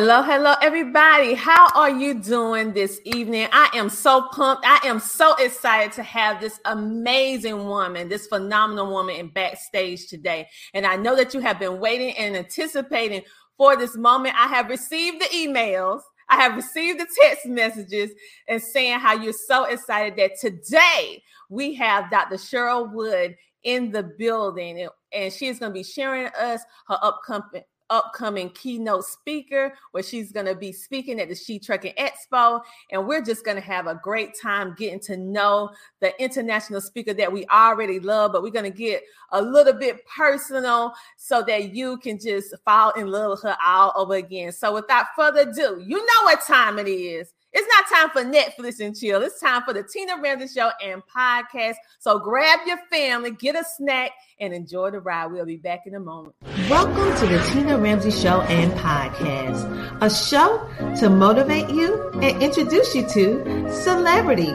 Hello, hello, everybody. How are you doing this evening? I am so pumped. I am so excited to have this amazing woman, this phenomenal woman in backstage today. And I know that you have been waiting and anticipating for this moment. I have received the emails, I have received the text messages, and saying how you're so excited that today we have Dr. Cheryl Wood in the building, and she is going to be sharing us her upcoming upcoming keynote speaker where she's going to be speaking at the She Trucking Expo. And we're just going to have a great time getting to know the international speaker that we already love, but we're going to get a little bit personal so that you can just fall in love with her all over again. So without further ado, you know what time it is. It's not time for Netflix and chill. It's time for the Tina Ramsey Show and podcast. So grab your family, get a snack, and enjoy the ride. We'll be back in a moment. Welcome to the Tina Ramsey Show and podcast, a show to motivate you and introduce you to celebrities,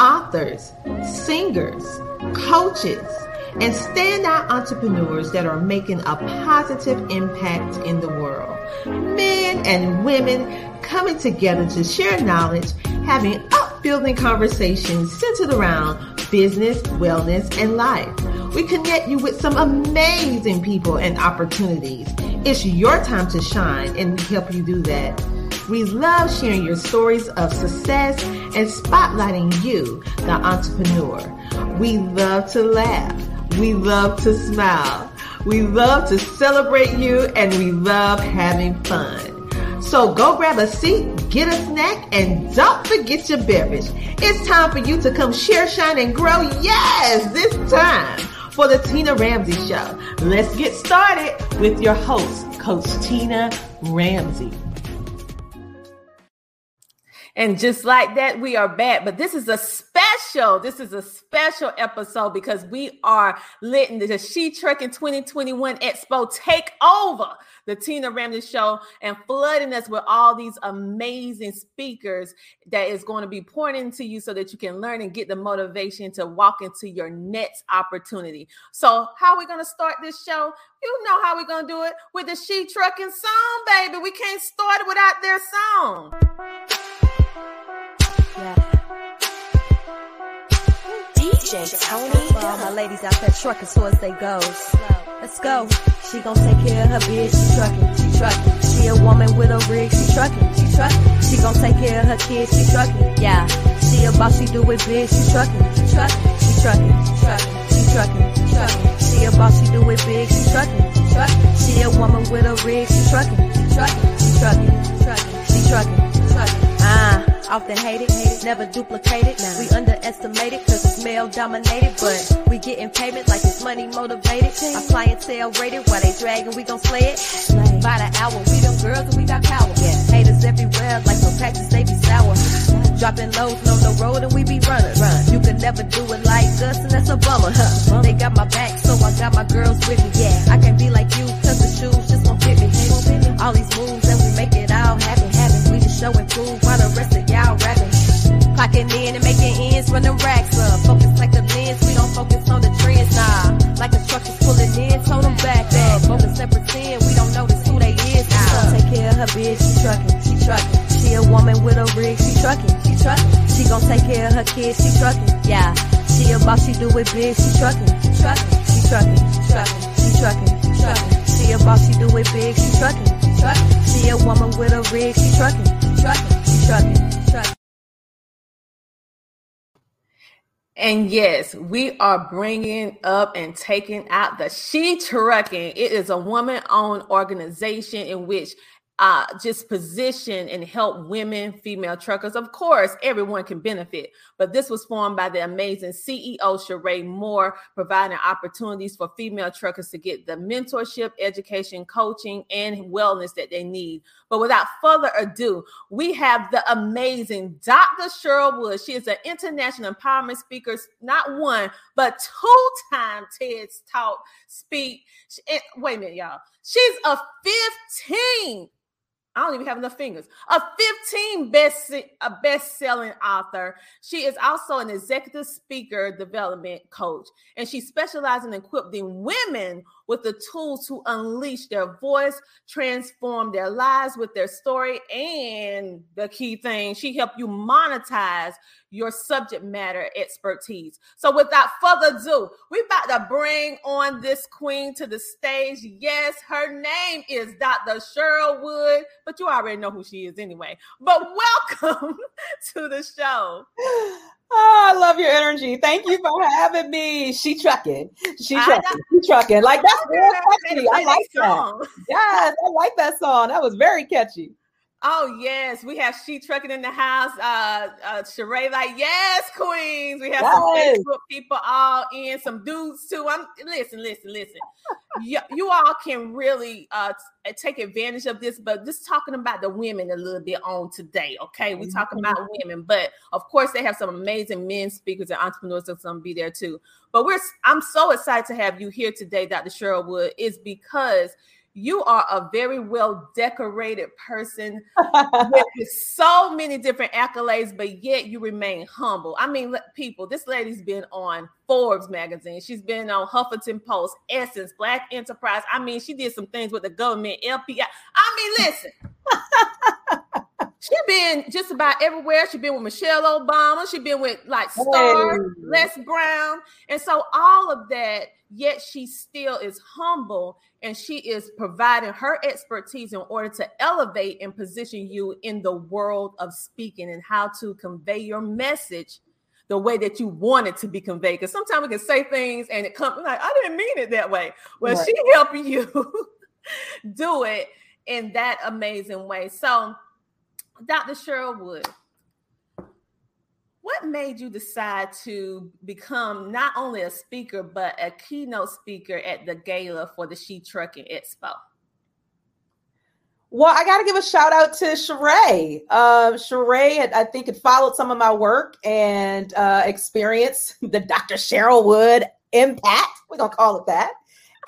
authors, singers, coaches, and standout entrepreneurs that are making a positive impact in the world. Men and women coming together to share knowledge, having upbuilding conversations centered around business, wellness, and life. We connect you with some amazing people and opportunities. It's your time to shine, and we help you do that. We love sharing your stories of success and spotlighting you, the entrepreneur. We love to laugh. We love to smile. We love to celebrate you and we love having fun. So go grab a seat, get a snack, and don't forget your beverage. It's time for you to come share, shine, and grow. Yes, this time for the Tina Ramsey Show. Let's get started with your host, Coach Tina Ramsey. And just like that, we are back. But this is a special, this is a special episode because we are letting the She Trucking 2021 Expo take over the Tina Ramsey Show and flooding us with all these amazing speakers that is going to be pouring into you so that you can learn and get the motivation to walk into your next opportunity. So, how are we going to start this show? You know how we're going to do it with the She Trucking song, baby. We can't start it without their song. Yeah. DJ Tony. For all my ladies out there trucking towards they goals. Let's go. She gon' take care of her bitch. She trucking, she trucking. She a woman with a rig. She trucking, she trucking. She gon' take care of her kids. She trucking, yeah. She a boss. She do it big. She trucking, she trucking. She trucking, she trucking. She trucking, she trucking. She a boss. She do it big. She trucking, she a woman with a rig. She trucking, she trucking. She trucking, she trucking. She trucking, she trucking. Ah often hated, hated, never duplicated. Nah. We underestimated cause it's male dominated, but we getting payment like it's money motivated. Our clientele rated while they dragging, we gon' slay it. Slay. By the hour, we them girls and we got power. Yeah. Haters everywhere like no patches, they be sour. Dropping lows on the road and we be running. Run. You can never do it like us and that's a bummer. Huh. They got my back, so I got my girls with me. Yeah, I can't be like you cause the shoes just won't fit me. All these moves and we make it all happen, happen. We just show and prove while the rest of y'all rapping. Clocking in and making ends, running racks up. Focus like the lens, we don't focus on the trends, nah. Like the truck is pulling in, told them back that. Focus and pretend we don't notice who they is, nah. Take care of her bitch, she trucking, she trucking. She a woman with a rig, she trucking, she trucking. She gon' take care of her kids, she trucking, yeah. She a boss, she do it big, she trucking, she trucking, she trucking, she trucking, she trucking, she trucking. She a boss, she do it big, she trucking, she trucking. She a woman with a rig, she trucking, And yes, we are bringing up and taking out the She Trucking. It is a woman owned organization in which uh, just position and help women, female truckers. Of course, everyone can benefit, but this was formed by the amazing CEO Sheree Moore, providing opportunities for female truckers to get the mentorship, education, coaching, and wellness that they need. But without further ado, we have the amazing Dr. Cheryl Wood. She is an international empowerment speaker, not one, but two time TED's Talk speak. Eh, wait a minute, y'all. She's a 15 I don't even have enough fingers. A 15 best a best-selling author. She is also an executive speaker development coach, and she specializes in equipping women with the tools to unleash their voice, transform their lives with their story, and the key thing, she helped you monetize your subject matter expertise. So without further ado, we're about to bring on this queen to the stage. Yes, her name is Dr. Cheryl Wood, but you already know who she is anyway. But welcome to the show. Oh, I love your energy. Thank you for having me. She trucking. She trucking. She trucking. Like that's real catchy. I like that. Yes, I like that song. That was very catchy. Oh yes, we have she trucking in the house. Uh, uh Sheree like yes, queens. We have yes. some Facebook people all in, some dudes too. I'm listen, listen, listen. You, you all can really uh take advantage of this, but just talking about the women a little bit on today. Okay, we talking about mm-hmm. women, but of course they have some amazing men speakers and entrepreneurs that's gonna be there too. But we're I'm so excited to have you here today, Dr. Cheryl Wood, is because you are a very well decorated person with so many different accolades, but yet you remain humble. I mean, people, this lady's been on Forbes magazine, she's been on Huffington Post, Essence, Black Enterprise. I mean, she did some things with the government, LPI. I mean, listen. She been just about everywhere. She's been with Michelle Obama. She's been with like Star, hey. Les Brown, and so all of that. Yet she still is humble, and she is providing her expertise in order to elevate and position you in the world of speaking and how to convey your message the way that you want it to be conveyed. Because sometimes we can say things and it comes like I didn't mean it that way. Well, right. she helping you do it in that amazing way. So Dr. Cheryl Wood, what made you decide to become not only a speaker, but a keynote speaker at the gala for the She Trucking Expo? Well, I got to give a shout out to Sheree. Uh, Sheree, I think, had followed some of my work and uh, experienced the Dr. Cheryl Wood impact. We're going to call it that.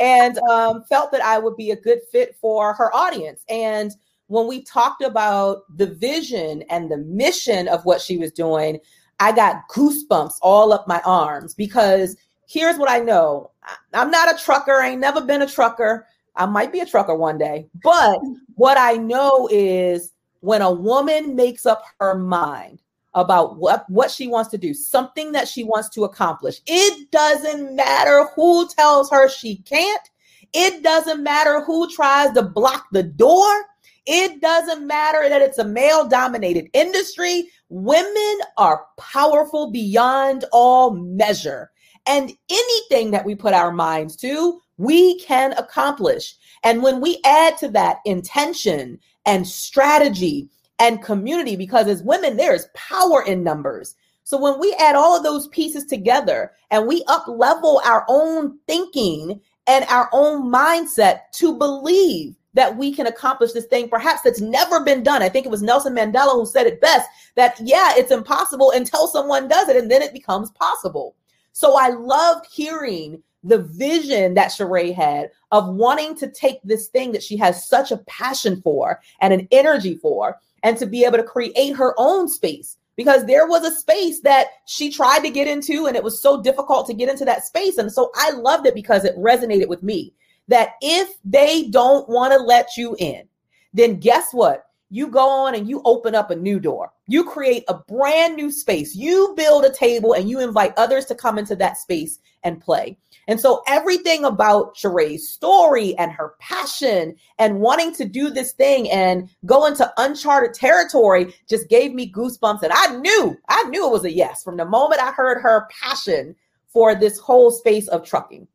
And um, felt that I would be a good fit for her audience. And when we talked about the vision and the mission of what she was doing, I got goosebumps all up my arms because here's what I know I'm not a trucker, I ain't never been a trucker. I might be a trucker one day, but what I know is when a woman makes up her mind about what, what she wants to do, something that she wants to accomplish, it doesn't matter who tells her she can't. It doesn't matter who tries to block the door. It doesn't matter that it's a male dominated industry. Women are powerful beyond all measure. And anything that we put our minds to, we can accomplish. And when we add to that intention and strategy and community, because as women, there's power in numbers. So when we add all of those pieces together and we up level our own thinking and our own mindset to believe that we can accomplish this thing, perhaps that's never been done. I think it was Nelson Mandela who said it best that, yeah, it's impossible until someone does it and then it becomes possible. So I loved hearing the vision that Sheree had of wanting to take this thing that she has such a passion for and an energy for and to be able to create her own space because there was a space that she tried to get into and it was so difficult to get into that space and so I loved it because it resonated with me that if they don't want to let you in, then guess what? You go on and you open up a new door. You create a brand new space. You build a table and you invite others to come into that space and play. And so everything about Sheree's story and her passion and wanting to do this thing and go into uncharted territory just gave me goosebumps. And I knew, I knew it was a yes from the moment I heard her passion for this whole space of trucking.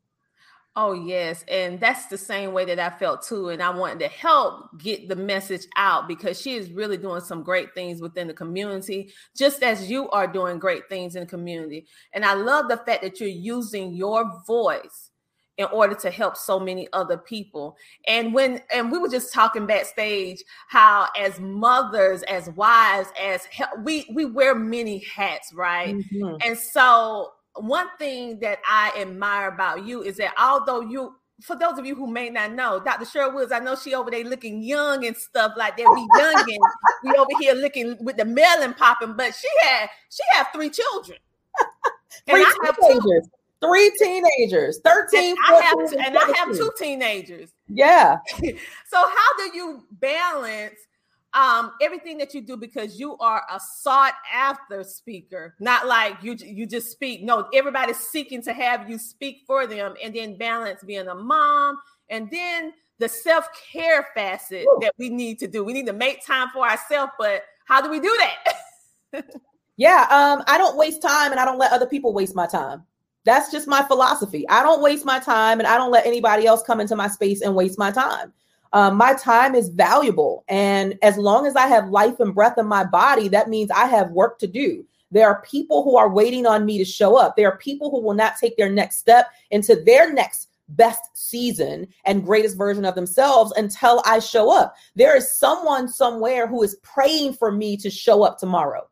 Oh, yes. And that's the same way that I felt too. And I wanted to help get the message out because she is really doing some great things within the community, just as you are doing great things in the community. And I love the fact that you're using your voice in order to help so many other people. And when and we were just talking backstage how as mothers, as wives, as we we wear many hats, right? Mm-hmm. And so one thing that I admire about you is that although you for those of you who may not know, Dr. Cheryl Woods, I know she over there looking young and stuff like that. We young and we over here looking with the melon popping, but she had she had three children. three teenagers. three teenagers, 13. And I have, and I have two teenagers. Yeah. so how do you balance um everything that you do because you are a sought after speaker not like you you just speak. No everybody's seeking to have you speak for them and then balance being a mom and then the self-care facet Ooh. that we need to do. We need to make time for ourselves but how do we do that? Yeah um i don't waste time and i don't let other people waste my time. That's just my philosophy. I don't waste my time and i don't let anybody else come into my space and waste my time um, my time is valuable. And as long as I have life and breath in my body, that means I have work to do. There are people who are waiting on me to show up. There are people who will not take their next step into their next best season and greatest version of themselves until I show up. There is someone somewhere who is praying for me to show up tomorrow.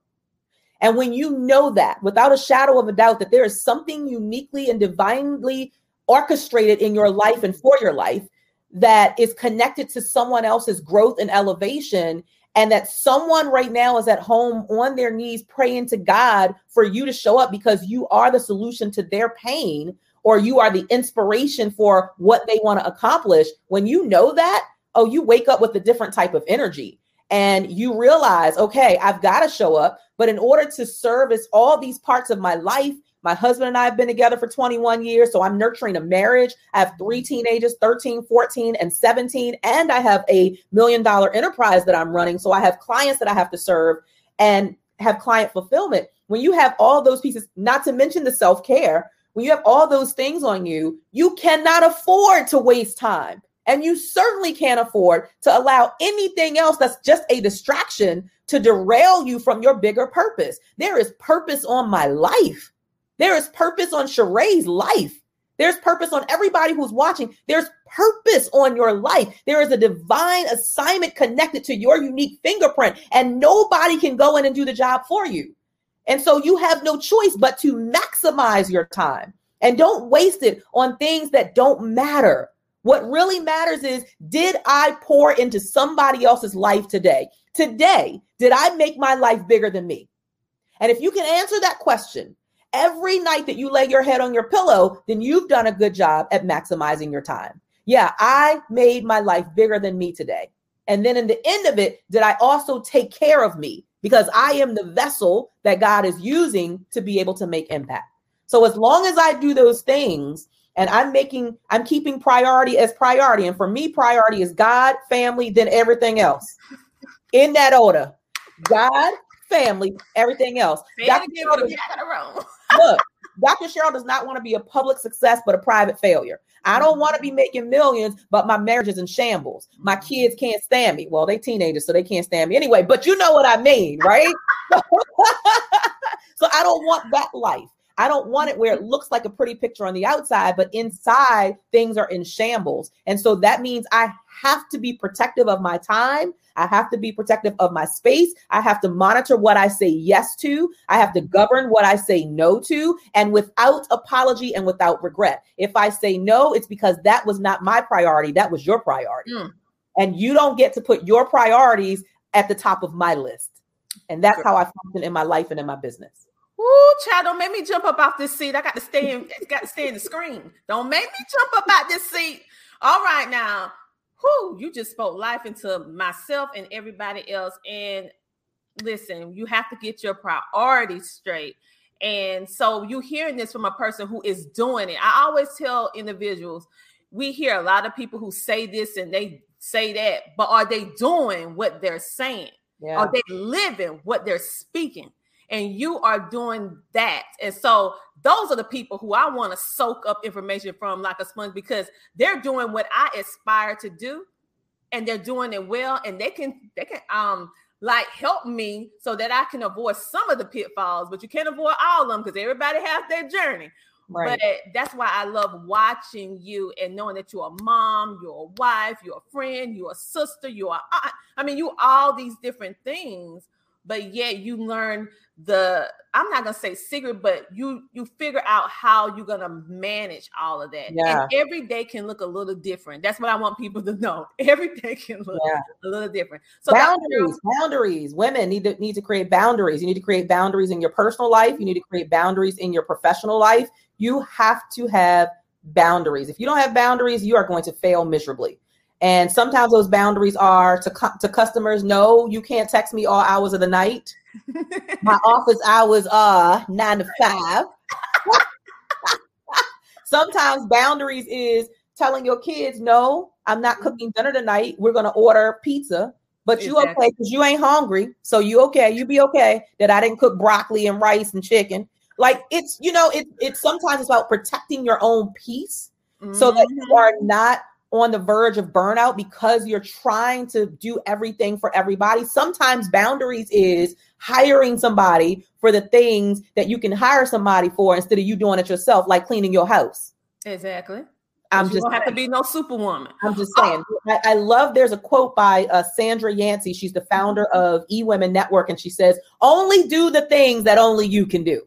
And when you know that without a shadow of a doubt that there is something uniquely and divinely orchestrated in your life and for your life, that is connected to someone else's growth and elevation and that someone right now is at home on their knees praying to God for you to show up because you are the solution to their pain or you are the inspiration for what they want to accomplish. When you know that, oh, you wake up with a different type of energy and you realize, okay, I've got to show up. But in order to service all these parts of my life my husband and I have been together for 21 years. So I'm nurturing a marriage. I have three teenagers 13, 14, and 17. And I have a million dollar enterprise that I'm running. So I have clients that I have to serve and have client fulfillment. When you have all those pieces, not to mention the self care, when you have all those things on you, you cannot afford to waste time. And you certainly can't afford to allow anything else that's just a distraction to derail you from your bigger purpose. There is purpose on my life. There is purpose on Sheree's life. There's purpose on everybody who's watching. There's purpose on your life. There is a divine assignment connected to your unique fingerprint, and nobody can go in and do the job for you. And so you have no choice but to maximize your time and don't waste it on things that don't matter. What really matters is did I pour into somebody else's life today? Today, did I make my life bigger than me? And if you can answer that question, every night that you lay your head on your pillow, then you've done a good job at maximizing your time. Yeah, I made my life bigger than me today. And then in the end of it, did I also take care of me? Because I am the vessel that God is using to be able to make impact. So as long as I do those things and I'm making, I'm keeping priority as priority. And for me, priority is God, family, then everything else in that order. God, family, everything else. Dr. Cheryl, look, Dr. Cheryl does not want to be a public success, but a private failure. I don't want to be making millions, but my marriage is in shambles. My kids can't stand me. Well, they teenagers, so they can't stand me anyway. But you know what I mean, right? so I don't want that life. I don't want it where it looks like a pretty picture on the outside, but inside things are in shambles. And so that means I have to be protective of my time. I have to be protective of my space. I have to monitor what I say yes to. I have to govern what I say no to, and without apology and without regret. If I say no, it's because that was not my priority, that was your priority. Mm. And you don't get to put your priorities at the top of my list. And that's how I function in my life and in my business. Ooh, child, don't make me jump up off this seat. I got to stay in, got to stay in the screen. Don't make me jump up out this seat. All right, now, whoo, you just spoke life into myself and everybody else. And listen, you have to get your priorities straight. And so you hearing this from a person who is doing it. I always tell individuals, we hear a lot of people who say this and they say that, but are they doing what they're saying? Yeah. Are they living what they're speaking? and you are doing that. And so those are the people who I want to soak up information from like a sponge because they're doing what I aspire to do and they're doing it well and they can they can um like help me so that I can avoid some of the pitfalls, but you can't avoid all of them because everybody has their journey. Right. But that's why I love watching you and knowing that you're a mom, you're a wife, you're a friend, you're a sister, you're a, I mean, you all these different things, but yet you learn the I'm not gonna say secret, but you you figure out how you're gonna manage all of that. Yeah. And every day can look a little different. That's what I want people to know. Every day can look yeah. a little different. So boundaries, boundaries. Women need to need to create boundaries. You need to create boundaries in your personal life. You need to create boundaries in your professional life. You have to have boundaries. If you don't have boundaries, you are going to fail miserably. And sometimes those boundaries are to to customers. No, you can't text me all hours of the night. My office hours are nine to five. sometimes boundaries is telling your kids, no, I'm not cooking dinner tonight. We're gonna order pizza. But you exactly. okay because you ain't hungry. So you okay. You be okay that I didn't cook broccoli and rice and chicken. Like it's, you know, it, it's sometimes it's about protecting your own peace mm-hmm. so that you mm-hmm. are not on the verge of burnout because you're trying to do everything for everybody. Sometimes boundaries is hiring somebody for the things that you can hire somebody for instead of you doing it yourself, like cleaning your house. Exactly. I'm just don't have to be no superwoman. I'm just saying. I, I, love. There's a quote by uh, Sandra Yancey. She's the founder of E Women Network, and she says, "Only do the things that only you can do."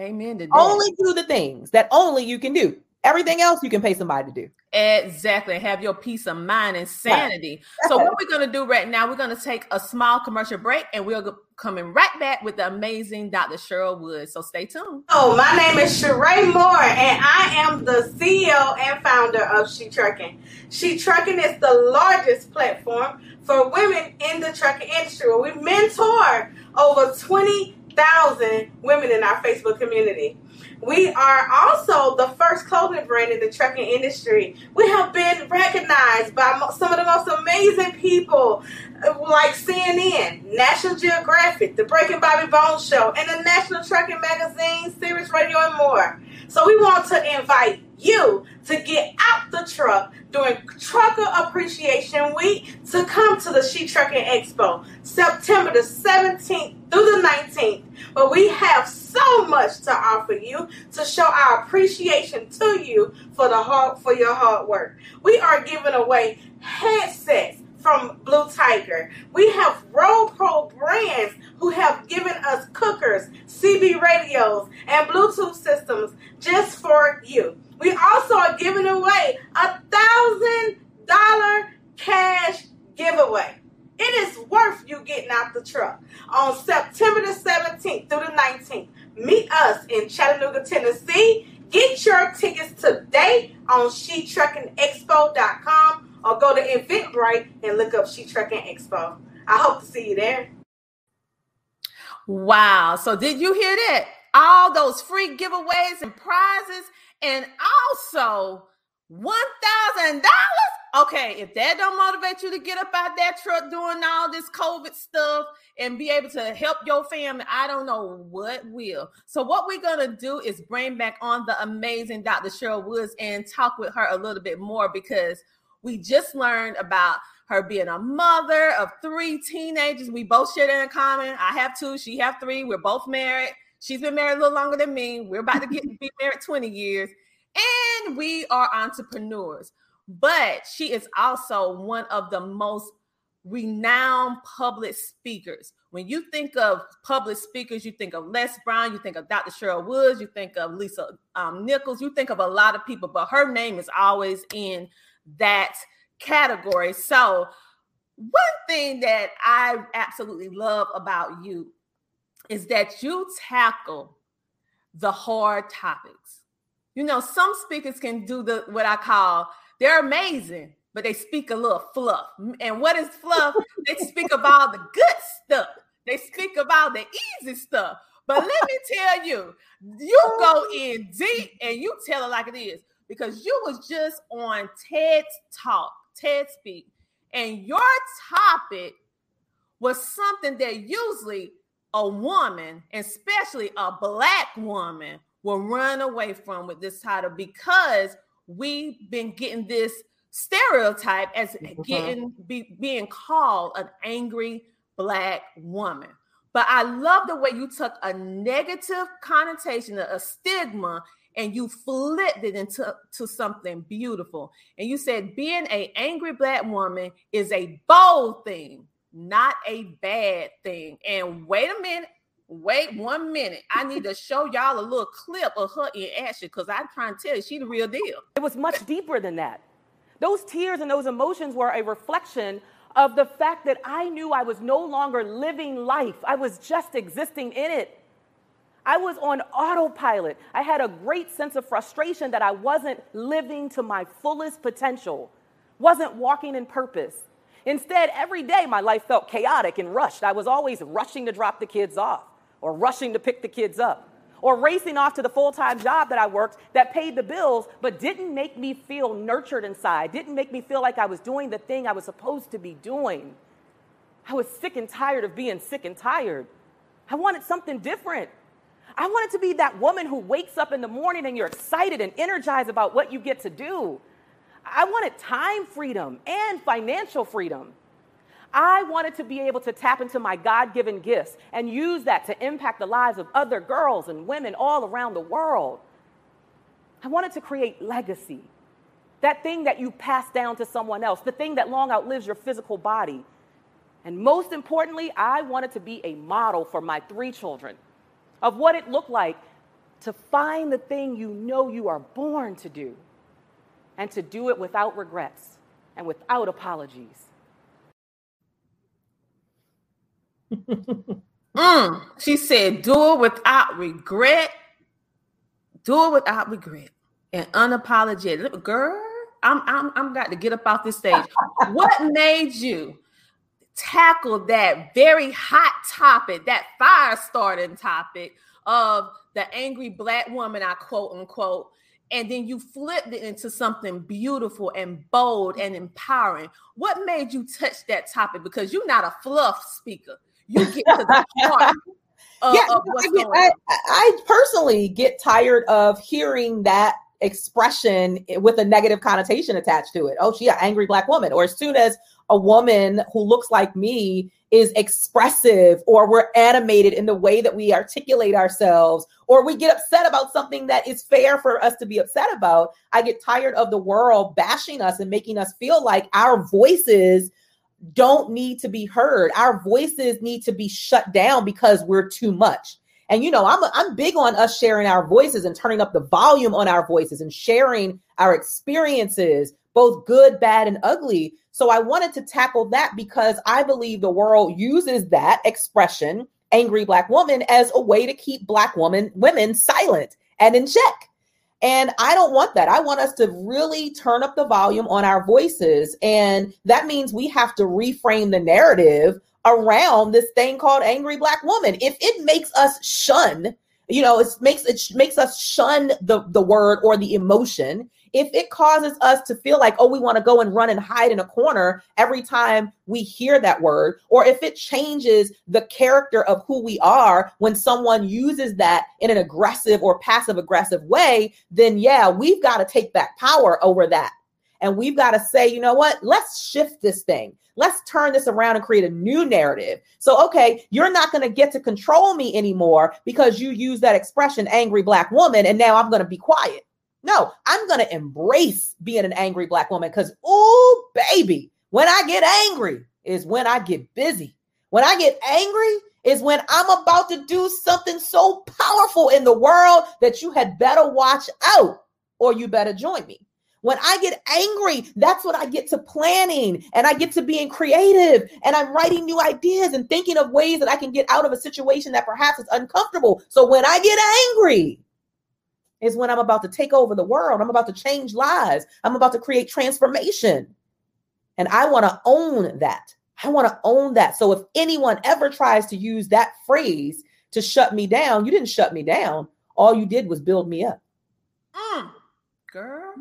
Amen. Only do the things that only you can do. Everything else you can pay somebody to do. Exactly. Have your peace of mind and sanity. Right. So what we're going to do right now, we're going to take a small commercial break and we're coming right back with the amazing Dr. Cheryl Woods. So stay tuned. Oh, my name is Sheree Moore and I am the CEO and founder of She Trucking. She Trucking is the largest platform for women in the trucking industry where we mentor over 20,000 women in our Facebook community. We are also the first clothing brand in the trucking industry. We have been recognized by some of the most amazing people like CNN, National Geographic, The Breaking Bobby Bones Show, and the National Trucking Magazine, Sirius Radio, and more. So we want to invite you to get out the truck during Trucker Appreciation Week to come to the She Trucking Expo, September the 17th through the 19th, But we have so much to offer you to show our appreciation to you for the hard for your hard work. We are giving away headsets from BlueTiger. We have RoadPro brands who have given us cookers, CB radios, and Bluetooth systems just for you. We also are giving away a thousand dollar cash giveaway. It is worth you getting out the truck on September the 17th through the 19th. Meet us in Chattanooga, Tennessee. Get your tickets today on SheTruckingExpo.com or go to Eventbrite and look up She Trucking Expo. I hope to see you there. Wow. So did you hear that? All those free giveaways and prizes and also $1,000? Okay, if that don't motivate you to get up out that truck doing all this COVID stuff and be able to help your family, I don't know what will. So, what we're gonna do is bring back on the amazing Dr. Cheryl Woods and talk with her a little bit more because we just learned about her being a mother of three teenagers. We both share that in common. I have two, she have three. We're both married. She's been married a little longer than me. We're about to get be married 20 years. And we are entrepreneurs. But she is also one of the most renowned public speakers. When you think of public speakers, you think of Les Brown, you think of Dr. Cheryl Woods, you think of Lisa um, Nichols, you think of a lot of people, but her name is always in that category. So, one thing that I absolutely love about you is that you tackle the hard topics. You know, some speakers can do the what I call they're amazing, but they speak a little fluff. And what is fluff? they speak about the good stuff. They speak about the easy stuff. But let me tell you, you go in deep and you tell it like it is because you was just on TED Talk, TED Speak, and your topic was something that usually a woman, especially a black woman, will run away from with this title because we've been getting this stereotype as mm-hmm. getting be, being called an angry black woman. But I love the way you took a negative connotation, a stigma, and you flipped it into to something beautiful. And you said being an angry black woman is a bold thing, not a bad thing. And wait a minute, Wait one minute. I need to show y'all a little clip of her in action because I'm trying to tell you, she the real deal. It was much deeper than that. Those tears and those emotions were a reflection of the fact that I knew I was no longer living life. I was just existing in it. I was on autopilot. I had a great sense of frustration that I wasn't living to my fullest potential, wasn't walking in purpose. Instead, every day my life felt chaotic and rushed. I was always rushing to drop the kids off or rushing to pick the kids up or racing off to the full time job that I worked that paid the bills, but didn't make me feel nurtured inside, didn't make me feel like I was doing the thing I was supposed to be doing. I was sick and tired of being sick and tired. I wanted something different. I wanted to be that woman who wakes up in the morning and you're excited and energized about what you get to do. I wanted time freedom and financial freedom. I wanted to be able to tap into my God given gifts and use that to impact the lives of other girls and women all around the world. I wanted to create legacy. That thing that you pass down to someone else, the thing that long outlives your physical body. And most importantly, I wanted to be a model for my three children of what it looked like to find the thing you know you are born to do and to do it without regrets and without apologies. mm, she said, do it without regret. Do it without regret and unapologetic. Girl, I'm I'm I'm got to get up off this stage. what made you tackle that very hot topic, that fire starting topic of the angry black woman, I quote unquote, and then you flipped it into something beautiful and bold and empowering. What made you touch that topic? Because you're not a fluff speaker. You get to the heart. Of, yeah, of I, I, I personally get tired of hearing that expression with a negative connotation attached to it. Oh, she an angry black woman. Or as soon as a woman who looks like me is expressive or we're animated in the way that we articulate ourselves or we get upset about something that is fair for us to be upset about i get tired of the world bashing us and making us feel like our voices don't need to be heard. Our voices need to be shut down because we're too much. And you know i'm i'm big on us sharing our voices and turning up the volume on our voices and sharing our experiences both good bad and ugly so I wanted to tackle that because I believe the world uses that expression, angry black woman, as a way to keep black woman women silent and in check. And I don't want that. I want us to really turn up the volume on our voices. And that means we have to reframe the narrative around this thing called angry black woman. If it makes us shun, you know, it makes it makes us shun the the word or the emotion if it causes us to feel like, oh, we want to go and run and hide in a corner every time we hear that word, or if it changes the character of who we are when someone uses that in an aggressive or passive aggressive way, then yeah, we've got to take back power over that. And we've got to say, you know what? Let's shift this thing. Let's turn this around and create a new narrative. So, okay, you're not going to get to control me anymore because you use that expression, angry black woman, and now I'm going to be quiet. No, I'm going to embrace being an angry black woman because, oh, baby, when I get angry is when I get busy. When I get angry is when I'm about to do something so powerful in the world that you had better watch out or you better join me. When I get angry, that's when I get to planning and I get to being creative and I'm writing new ideas and thinking of ways that I can get out of a situation that perhaps is uncomfortable. So when I get angry, is when I'm about to take over the world. I'm about to change lives. I'm about to create transformation. And I want to own that. I want to own that. So if anyone ever tries to use that phrase to shut me down, you didn't shut me down. All you did was build me up. Mm, girl,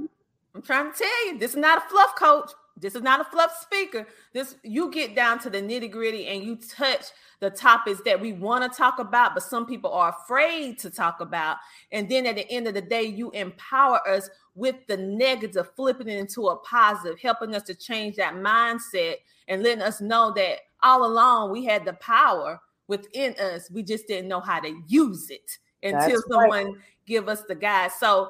I'm trying to tell you, this is not a fluff coach. This is not a fluff speaker. This you get down to the nitty gritty and you touch the topics that we want to talk about, but some people are afraid to talk about. And then at the end of the day, you empower us with the negative, flipping it into a positive, helping us to change that mindset and letting us know that all along we had the power within us. We just didn't know how to use it until That's someone right. give us the guide. So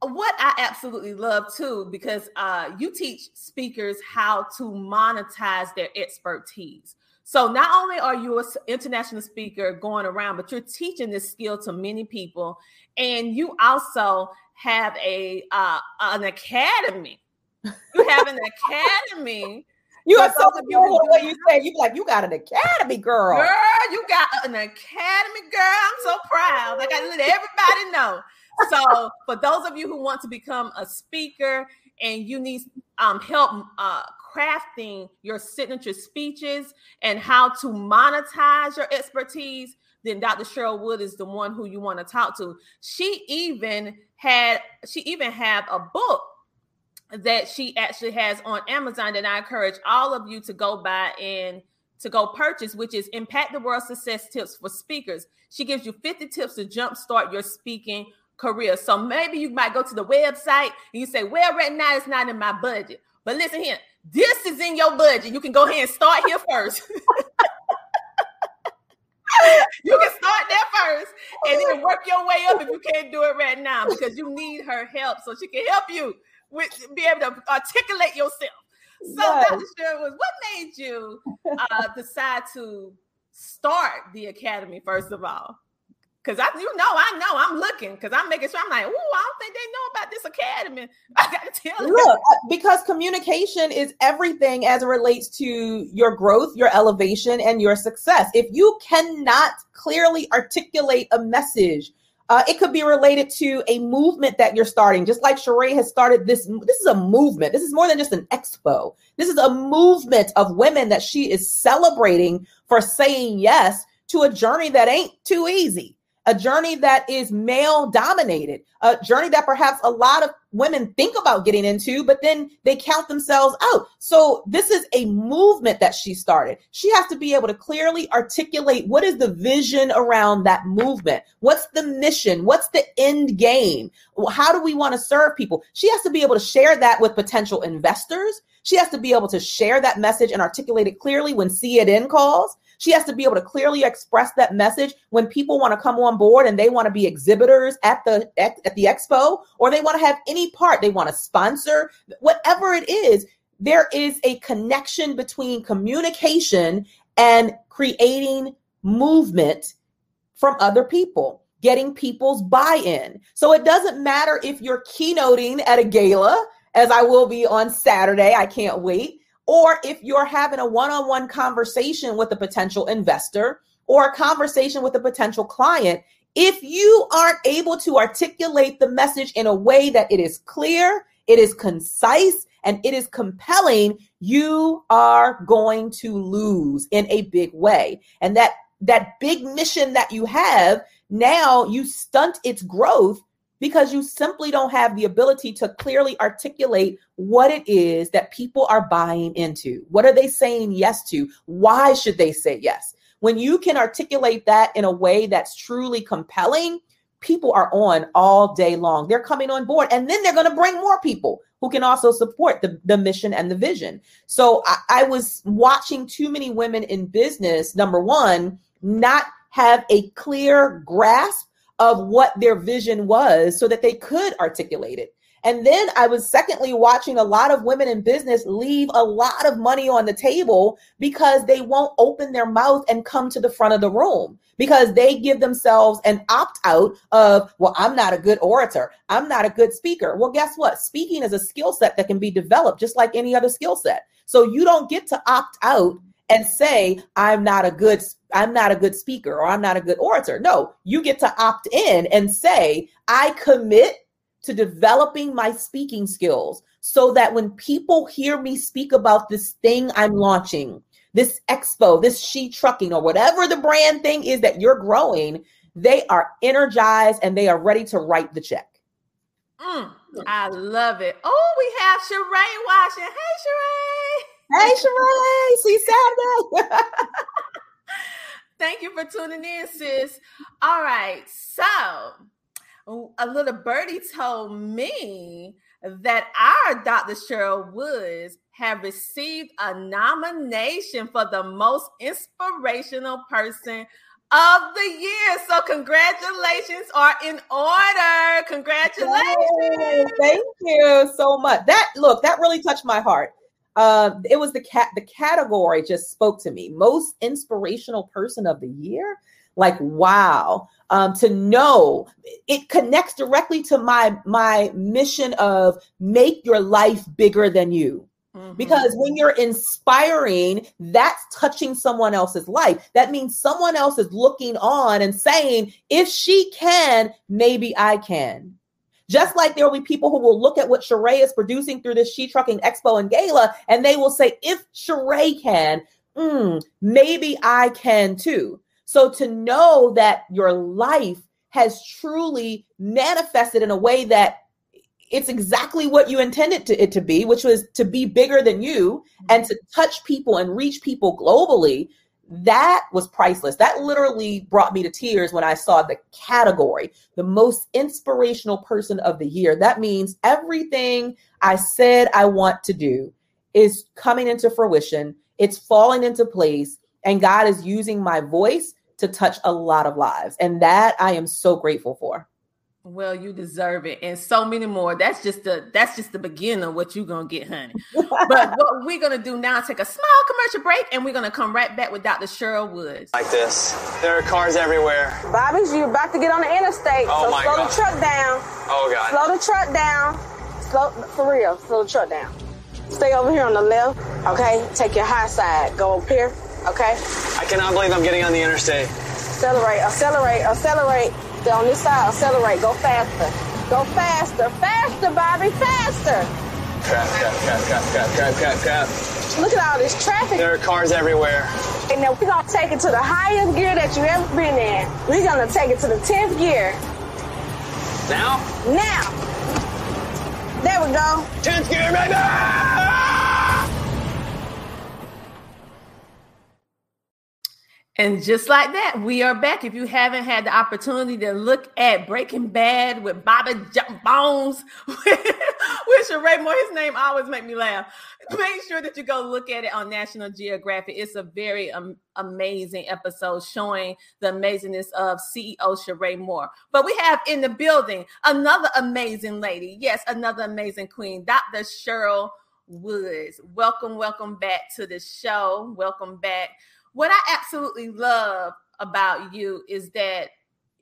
what I absolutely love too, because uh, you teach speakers how to monetize their expertise. So not only are you an international speaker going around, but you're teaching this skill to many people, and you also have a uh, an academy. You have an academy. You are so beautiful way you say you like you got an academy, girl. Girl, you got an academy, girl. I'm so proud. I got to let everybody know. So, for those of you who want to become a speaker and you need um, help uh, crafting your signature speeches and how to monetize your expertise, then Dr. Cheryl Wood is the one who you want to talk to. She even had she even have a book that she actually has on Amazon that I encourage all of you to go buy and to go purchase, which is Impact the World Success Tips for Speakers. She gives you 50 tips to jumpstart your speaking career. So maybe you might go to the website and you say, Well, right now it's not in my budget. But listen here, this is in your budget. You can go ahead and start here first. you can start there first and then work your way up if you can't do it right now because you need her help so she can help you with be able to articulate yourself. So, yes. Dr. Sherwood, what made you uh, decide to start the academy first of all? Cause I, you know, I know I'm looking because I'm making sure I'm like, oh, I don't think they know about this academy. I got to tell Look. Uh, because communication is everything as it relates to your growth, your elevation, and your success. If you cannot clearly articulate a message, uh, it could be related to a movement that you're starting, just like Sheree has started this. This is a movement. This is more than just an expo. This is a movement of women that she is celebrating for saying yes to a journey that ain't too easy a journey that is male dominated, a journey that perhaps a lot of women think about getting into, but then they count themselves out. So this is a movement that she started. She has to be able to clearly articulate what is the vision around that movement? What's the mission? What's the end game? How do we want to serve people? She has to be able to share that with potential investors. She has to be able to share that message and articulate it clearly when CNN calls. She has to be able to clearly express that message when people want to come on board and they want to be exhibitors at the at, at the expo or they want to have any part, they want to sponsor, whatever it is, there is a connection between communication and creating movement from other people getting people's buy-in. So it doesn't matter if you're keynoting at a gala as I will be on Saturday. I can't wait or if you're having a one on one conversation with a potential investor or a conversation with a potential client, if you aren't able to articulate the message in a way that it is clear, it is concise, and it is compelling, you are going to lose in a big way. And that that big mission that you have, now you stunt its growth because you simply don't have the ability to clearly articulate what it is that people are buying into. What are they saying yes to? Why should they say yes? When you can articulate that in a way that's truly compelling, people are on all day long. They're coming on board and then they're going to bring more people who can also support the, the mission and the vision. So I, I was watching too many women in business, number one, not have a clear grasp of what their vision was so that they could articulate it. And then I was secondly watching a lot of women in business leave a lot of money on the table because they won't open their mouth and come to the front of the room because they give themselves an opt out of, well, I'm not a good orator. I'm not a good speaker. Well, guess what? Speaking is a skill set that can be developed just like any other skill set. So you don't get to opt out and say i'm not a good i'm not a good speaker or i'm not a good orator. No you get to opt in and say i commit to developing my speaking skills so that when people hear me speak about this thing i'm launching this expo this she trucking or whatever the brand thing is that you're growing they are energized and they are ready to write the check. Mm, i love it. Oh we have Sheree watching hey Sheree Hey, Sheree. See Saturday. Thank you for tuning in, sis. All right. So, a little birdie told me that our Dr. Cheryl Woods have received a nomination for the most inspirational person of the year. So congratulations are in order. Congratulations. Yay, thank you so much. That look, that really touched my heart uh, it was the cat. The category just spoke to me. Most inspirational person of the year. Like wow, um, to know it connects directly to my my mission of make your life bigger than you. Mm-hmm. Because when you're inspiring, that's touching someone else's life. That means someone else is looking on and saying, if she can, maybe I can. Just like there will be people who will look at what Sheree is producing through this She Trucking Expo and Gala, and they will say, if Sheree can, mm, maybe I can too. So to know that your life has truly manifested in a way that it's exactly what you intended to, it to be, which was to be bigger than you and to touch people and reach people globally. That was priceless. That literally brought me to tears when I saw the category, the most inspirational person of the year. That means everything I said I want to do is coming into fruition, it's falling into place, and God is using my voice to touch a lot of lives. And that I am so grateful for. Well, you deserve it, and so many more. That's just the that's just the beginning of what you're gonna get, honey. but what we're gonna do now, take a small commercial break, and we're gonna come right back with Dr. Cheryl Woods. Like this, there are cars everywhere. Bobby's, you're about to get on the interstate, Oh so my slow God. the truck down. Oh God. Slow the truck down. Slow for real. Slow the truck down. Stay over here on the left. Okay. Take your high side. Go up here. Okay. I cannot believe I'm getting on the interstate. Accelerate. Accelerate. Accelerate. Stay on this side. Accelerate. Go faster. Go faster. Faster, Bobby. Faster. Crap, crap, crap, crap, crap, crap, crap, crap. Look at all this traffic. There are cars everywhere. And then we're gonna take it to the highest gear that you ever been in. We're gonna take it to the 10th gear. Now? Now. There we go. 10th gear, baby! And just like that, we are back. If you haven't had the opportunity to look at Breaking Bad with Bobby J- Bones, with Sheree Moore, his name always make me laugh. Make sure that you go look at it on National Geographic. It's a very um, amazing episode showing the amazingness of CEO Sheree Moore. But we have in the building another amazing lady. Yes, another amazing queen, Dr. Cheryl Woods. Welcome, welcome back to the show. Welcome back what I absolutely love about you is that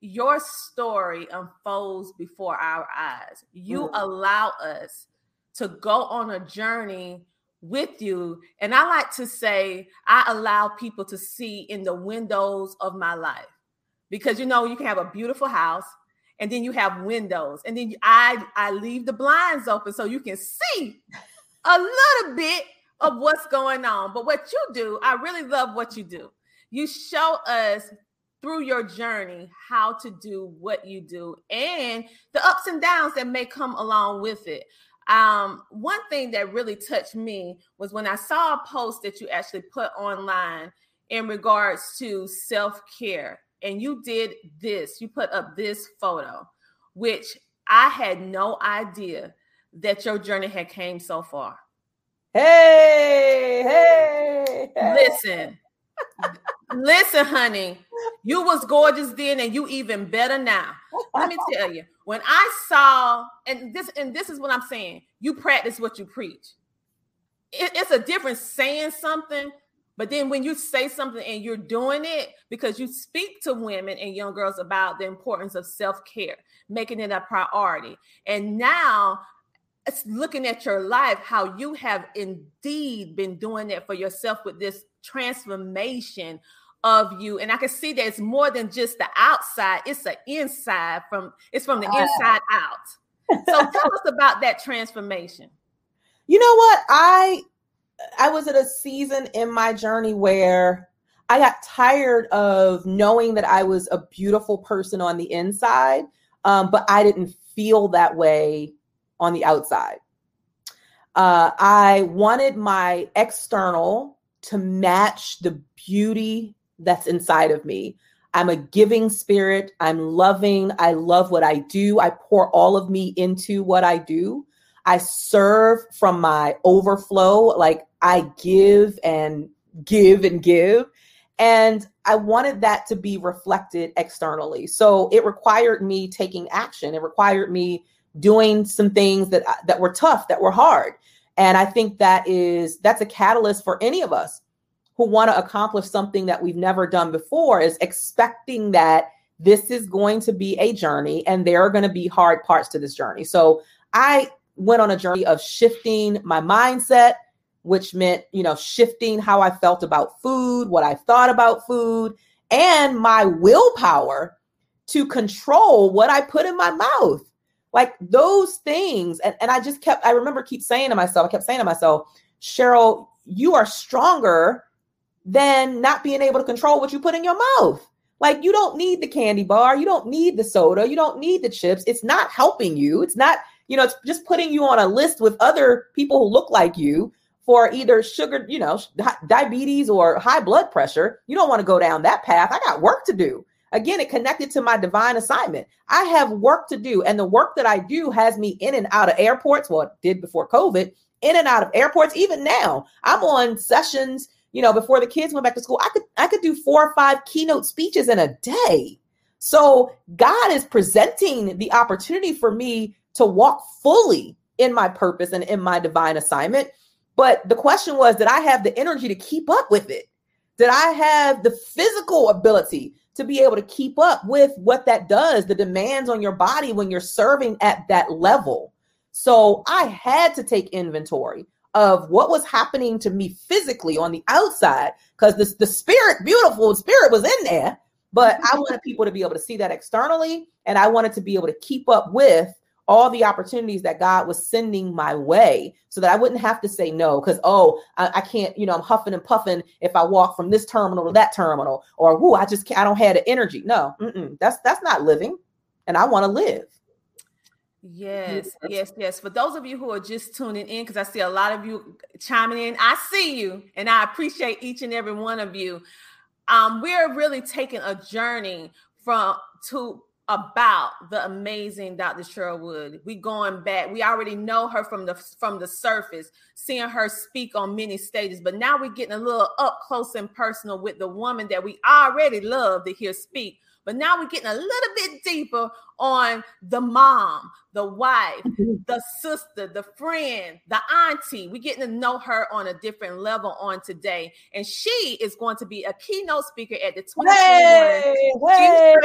your story unfolds before our eyes. You Mhm. allow us to go on a journey with you. And I like to say, I allow people to see in the windows of my life. Because you know, you can have a beautiful house and then you have windows. And then I I leave the blinds open so you can see a little bit of what's going on. But what you do, I really love what you do. You show us through your journey how to do what you do and the ups and downs that may come along with it. Um, one thing that really touched me was when I saw a post that you actually put online in regards to self care. And you did this, you put up this photo, which I had no idea that your journey had came so far. Hey, hey. Listen, listen, honey. You was gorgeous then, and you even better now. Let me tell you, when I saw, and this, and this is what I'm saying, you practice what you preach. It- it's a difference saying something, but then when you say something and you're doing it because you speak to women and young girls about the importance of self-care, making it a priority. And now it's looking at your life, how you have indeed been doing that for yourself with this transformation of you. And I can see that it's more than just the outside, it's the inside from it's from the inside out. So tell us about that transformation. You know what? I I was at a season in my journey where I got tired of knowing that I was a beautiful person on the inside, um, but I didn't feel that way on the outside. Uh, I wanted my external to match the beauty that's inside of me. I'm a giving spirit. I'm loving. I love what I do. I pour all of me into what I do. I serve from my overflow. Like I give and give and give. And I wanted that to be reflected externally. So it required me taking action. It required me doing some things that uh, that were tough, that were hard. And I think that is that's a catalyst for any of us who want to accomplish something that we've never done before is expecting that this is going to be a journey and there are going to be hard parts to this journey. So I went on a journey of shifting my mindset, which meant, you know, shifting how I felt about food, what I thought about food, and my willpower to control what I put in my mouth. Like those things. And, and I just kept, I remember keep saying to myself, I kept saying to myself, Cheryl, you are stronger than not being able to control what you put in your mouth. Like you don't need the candy bar, you don't need the soda, you don't need the chips. It's not helping you. It's not, you know, it's just putting you on a list with other people who look like you for either sugar, you know, diabetes or high blood pressure. You don't want to go down that path. I got work to do. Again, it connected to my divine assignment. I have work to do, and the work that I do has me in and out of airports. Well, it did before COVID, in and out of airports. Even now, I'm on sessions you know, before the kids went back to school, I could I could do four or five keynote speeches in a day. So God is presenting the opportunity for me to walk fully in my purpose and in my divine assignment. But the question was, did I have the energy to keep up with it? Did I have the physical ability to be able to keep up with what that does, the demands on your body when you're serving at that level? So I had to take inventory of what was happening to me physically on the outside because the, the spirit beautiful spirit was in there but i wanted people to be able to see that externally and i wanted to be able to keep up with all the opportunities that god was sending my way so that i wouldn't have to say no. Because oh I, I, can't you know i'm huffing and puffing if i walk from this terminal to that terminal or whoo i just can't i don't have the energy. No that's that's not living. And i want to live. Yes, yes, yes. For those of you who are just tuning in, because I see a lot of you chiming in, I see you and I appreciate each and every one of you. Um, we're really taking a journey from to about the amazing Dr. Cheryl Wood. We going back. We already know her from the from the surface, seeing her speak on many stages, but now we're getting a little up close and personal with the woman that we already love to hear speak but now we're getting a little bit deeper on the mom, the wife, mm-hmm. the sister, the friend, the auntie. We're getting to know her on a different level on today. And she is going to be a keynote speaker at the 2021 hey,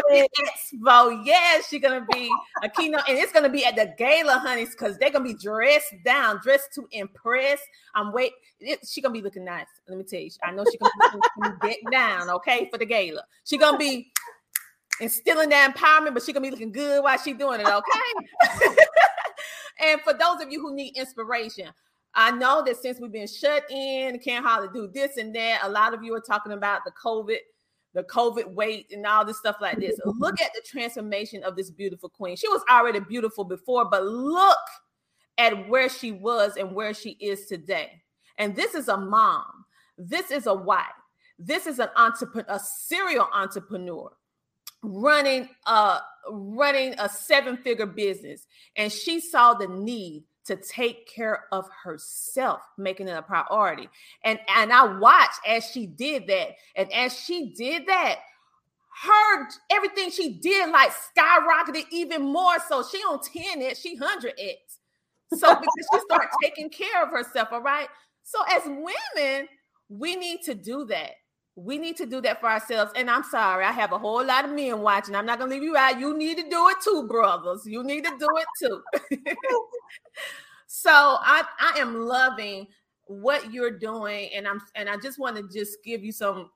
hey. Expo. Yes, she's going to be a keynote, and it's going to be at the gala, honeys, because they're going to be dressed down, dressed to impress. I'm wait. She's going to be looking nice. Let me tell you. I know she's going to be down, okay, for the gala. She's going to be instilling that empowerment, but she gonna be looking good while she doing it, okay? and for those of you who need inspiration, I know that since we've been shut in, can't hardly do this and that. A lot of you are talking about the COVID, the COVID weight, and all this stuff like this. Look at the transformation of this beautiful queen. She was already beautiful before, but look at where she was and where she is today. And this is a mom. This is a wife. This is an entrepreneur, a serial entrepreneur running a running a seven figure business and she saw the need to take care of herself making it a priority. And and i watched as she did that and as she did that her everything she did like skyrocketed even more so. She on 10x she 100x so because she started taking care of herself all right? So as women we need to do that we need to do that for ourselves. And I'm sorry, I have a whole lot of men watching. I'm not gonna leave you out. You need to do it too, brothers. You need to do it too. so I I am loving what you're doing, and I'm and I just want to just give you some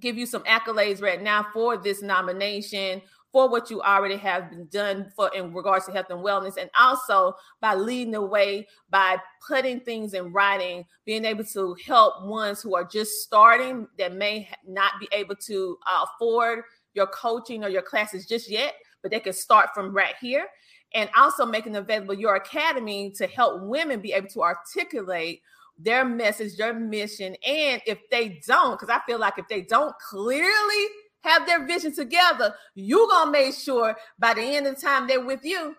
give you some accolades right now for this nomination for what you already have been done for in regards to health and wellness and also by leading the way by putting things in writing being able to help ones who are just starting that may not be able to uh, afford your coaching or your classes just yet but they can start from right here and also making available your academy to help women be able to articulate their message, their mission. And if they don't, because I feel like if they don't clearly have their vision together, you're gonna make sure by the end of the time they're with you,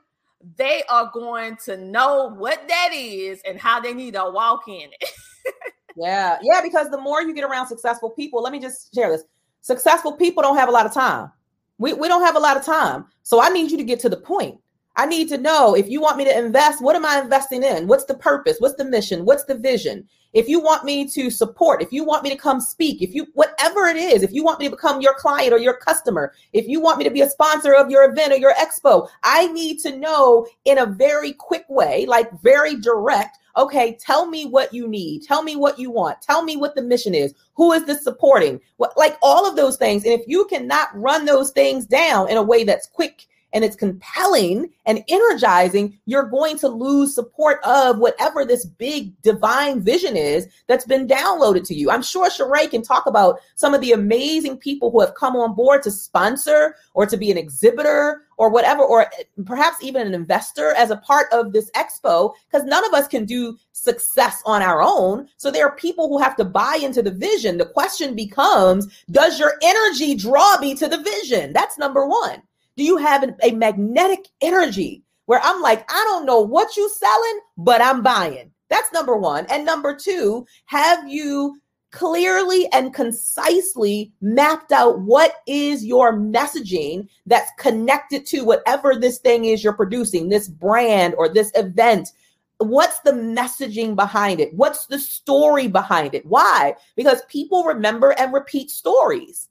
they are going to know what that is and how they need to walk in it. yeah, yeah, because the more you get around successful people, let me just share this. Successful people don't have a lot of time. We, we don't have a lot of time. So I need you to get to the point. I need to know if you want me to invest, what am I investing in? What's the purpose? What's the mission? What's the vision? If you want me to support, if you want me to come speak, if you, whatever it is, if you want me to become your client or your customer, if you want me to be a sponsor of your event or your expo, I need to know in a very quick way, like very direct, okay, tell me what you need. Tell me what you want. Tell me what the mission is. Who is this supporting? What, like all of those things. And if you cannot run those things down in a way that's quick and it's compelling and energizing, you're going to lose support of whatever this big divine vision is that's been downloaded to you. I'm sure Sheree can talk about some of the amazing people who have come on board to sponsor or to be an exhibitor or whatever, or perhaps even an investor as a part of this expo, because none of us can do success on our own. So there are people who have to buy into the vision. The question becomes Does your energy draw me to the vision? That's number one. Do you have a magnetic energy where I'm like, I don't know what you're selling, but I'm buying? That's number one. And number two, have you clearly and concisely mapped out what is your messaging that's connected to whatever this thing is you're producing, this brand or this event? What's the messaging behind it? What's the story behind it? Why? Because people remember and repeat stories.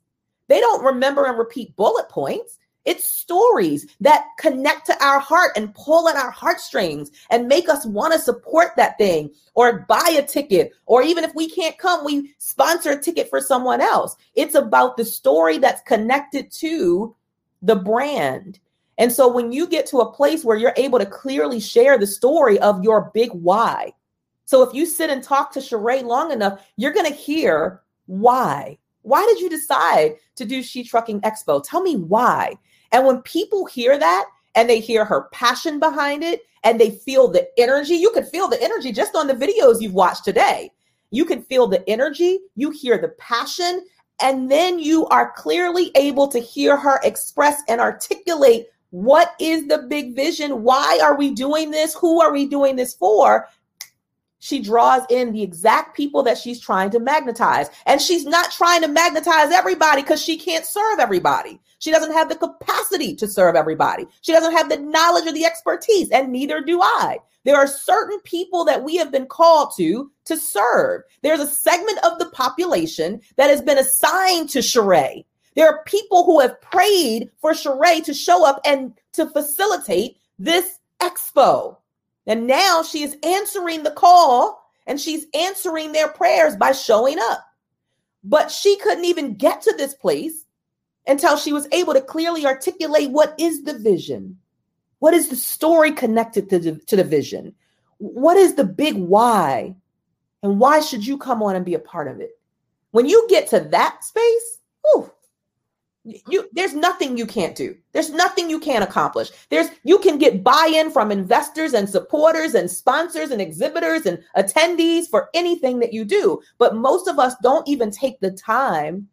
They don't remember and repeat bullet points. It's stories that connect to our heart and pull at our heartstrings and make us want to support that thing or buy a ticket. Or even if we can't come, we sponsor a ticket for someone else. It's about the story that's connected to the brand. And so when you get to a place where you're able to clearly share the story of your big why. So if you sit and talk to Sheree long enough, you're going to hear why. Why did you decide to do She Trucking Expo? Tell me why. And when people hear that and they hear her passion behind it and they feel the energy, you could feel the energy just on the videos you've watched today. You can feel the energy, you hear the passion, and then you are clearly able to hear her express and articulate what is the big vision? Why are we doing this? Who are we doing this for? she draws in the exact people that she's trying to magnetize. And she's not trying to magnetize everybody because she can't serve everybody. She doesn't have the capacity to serve everybody. She doesn't have the knowledge or the expertise, and neither do I. There are certain people that we have been called to to serve. There's a segment of the population that has been assigned to Sheree. There are people who have prayed for Sheree to show up and to facilitate this expo. And now she is answering the call and she's answering their prayers by showing up. But she couldn't even get to this place until she was able to clearly articulate what is the vision? What is the story connected to the, to the vision? What is the big why? And why should you come on and be a part of it? When you get to that space, whew, you there's nothing you can't do there's nothing you can't accomplish there's you can get buy-in from investors and supporters and sponsors and exhibitors and attendees for anything that you do but most of us don't even take the time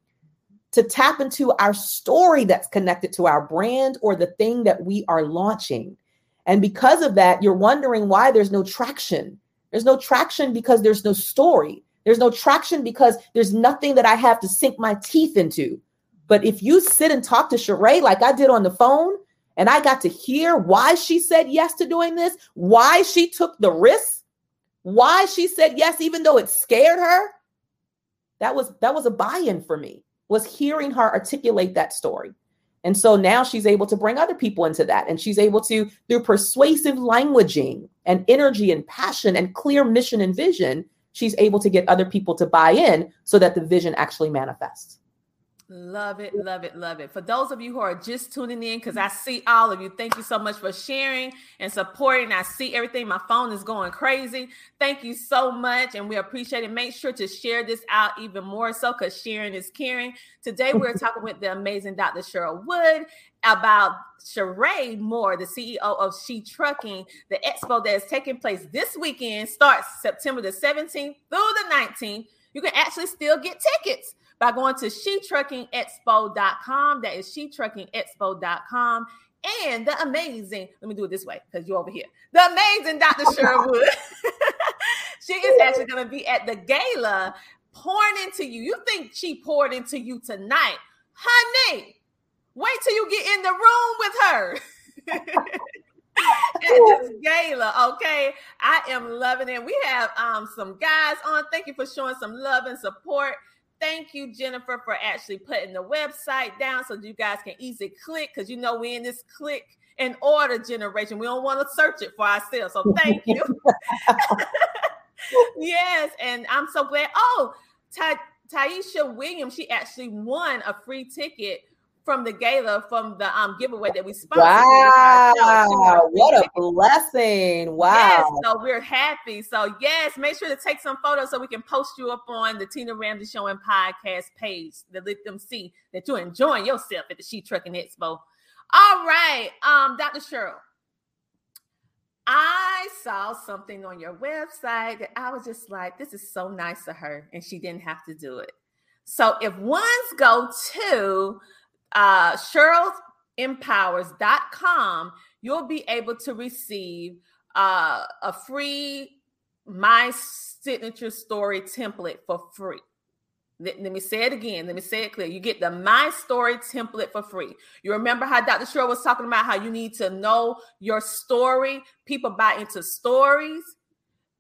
to tap into our story that's connected to our brand or the thing that we are launching. And because of that you're wondering why there's no traction. There's no traction because there's no story. There's no traction because there's nothing that i have to sink my teeth into. But if you sit and talk to Sheree like I did on the phone, and I got to hear why she said yes to doing this, why she took the risk, why she said yes, even though it scared her, that was that was a buy-in for me, was hearing her articulate that story. And so now she's able to bring other people into that. And she's able to, through persuasive languaging and energy and passion and clear mission and vision, she's able to get other people to buy in so that the vision actually manifests. Love it, love it, love it. For those of you who are just tuning in, because I see all of you, thank you so much for sharing and supporting. I see everything. My phone is going crazy. Thank you so much, and we appreciate it. Make sure to share this out even more so, because sharing is caring. Today, we're talking with the amazing Dr. Cheryl Wood about Sheree Moore, the CEO of She Trucking. The expo that is taking place this weekend starts September the 17th through the 19th. You can actually still get tickets by going to shetruckingexpo.com. That is shetruckingexpo.com. And the amazing, let me do it this way because you're over here. The amazing Dr. Sherwood. she is actually going to be at the gala pouring into you. You think she poured into you tonight. Honey, wait till you get in the room with her. at this gala. Okay, I am loving it. We have um some guys on. Thank you for showing some love and support. Thank you, Jennifer, for actually putting the website down so you guys can easily click because you know we're in this click and order generation. We don't want to search it for ourselves. So thank you. yes, and I'm so glad. Oh, Ty- Taisha Williams, she actually won a free ticket from the gala from the um giveaway that we sponsored. Wow, what a blessing. Wow. Yes, so we're happy. So yes, make sure to take some photos so we can post you up on the Tina Ramsey Show and podcast page to let them see that you're enjoying yourself at the She Trucking Expo. All right, um, Dr. Cheryl. I saw something on your website that I was just like, this is so nice of her, and she didn't have to do it. So if ones go to uh, CherylEmpowers.com, you'll be able to receive uh, a free My Signature Story template for free. Let, let, me say it again. Let me say it clear. You get the My Story template for free. You remember how Dr. Cheryl was talking about how you need to know your story. People buy into stories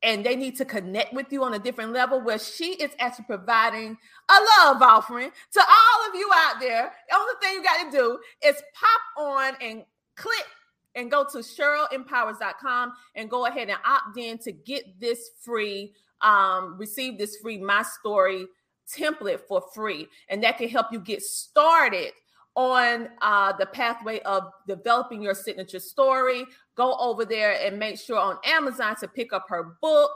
and they need to connect with you on a different level where she is actually providing a love offering to all of you out there. The only thing you got to do is pop on and click and go to CherylEmpowers.com and go ahead and opt in to get this free, um, receive this free My Story template for free. And that can help you get started on uh, the pathway of developing your signature story. Go over there and make sure on Amazon to pick up her book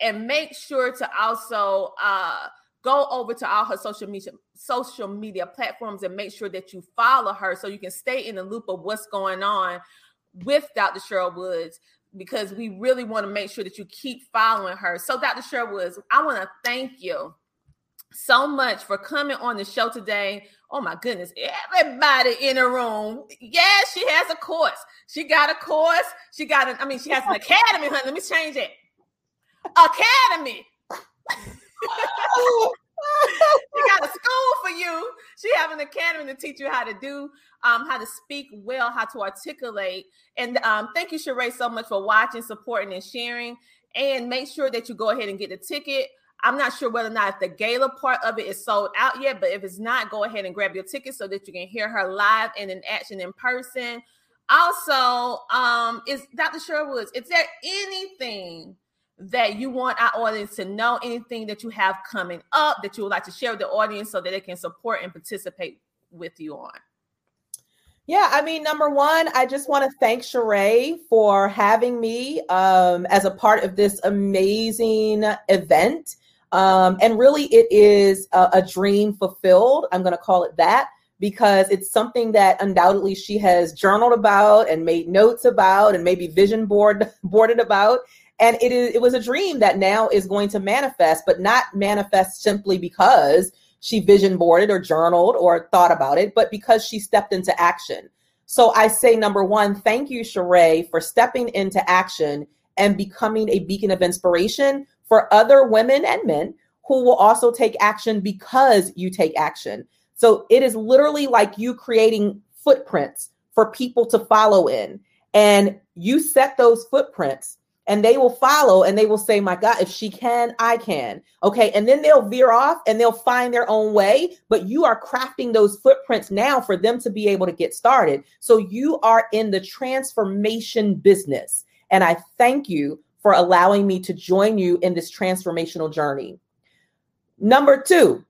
and make sure to also uh, go over to all her social media social media platforms and make sure that you follow her so you can stay in the loop of what's going on with Dr. Cheryl Woods because we really want to make sure that you keep following her. So Dr. Cheryl Woods, I want to thank you so much for coming on the show today. Oh my goodness, everybody in the room. Yes, she has a course. She got a course. She got an, I mean, she has an academy, honey. Let me change it. Academy. she got a school for you. She have an academy to teach you how to do, um, how to speak well, how to articulate. And um, thank you, Sheree, so much for watching, supporting, and sharing. And make sure that you go ahead and get the ticket I'm not sure whether or not the gala part of it is sold out yet, but if it's not, go ahead and grab your ticket so that you can hear her live and in action in person. Also, um, is Dr. Sherwood, is there anything that you want our audience to know, anything that you have coming up that you would like to share with the audience so that they can support and participate with you on? Yeah, I mean, number one, I just want to thank Sheree for having me um, as a part of this amazing event. Um, and really, it is a, a dream fulfilled. I'm going to call it that because it's something that undoubtedly she has journaled about and made notes about and maybe vision board boarded about. And it is it was a dream that now is going to manifest, but not manifest simply because she vision boarded or journaled or thought about it, but because she stepped into action. So I say number one, thank you, Sheree, for stepping into action and becoming a beacon of inspiration for other women and men who will also take action because you take action. So it is literally like you creating footprints for people to follow in. And you set those footprints and they will follow and they will say, My God, if she can, I can. Okay. And then they'll veer off and they'll find their own way. But you are crafting those footprints now for them to be able to get started. So you are in the transformation business. And I thank you for allowing me to join you in this transformational journey. Number two,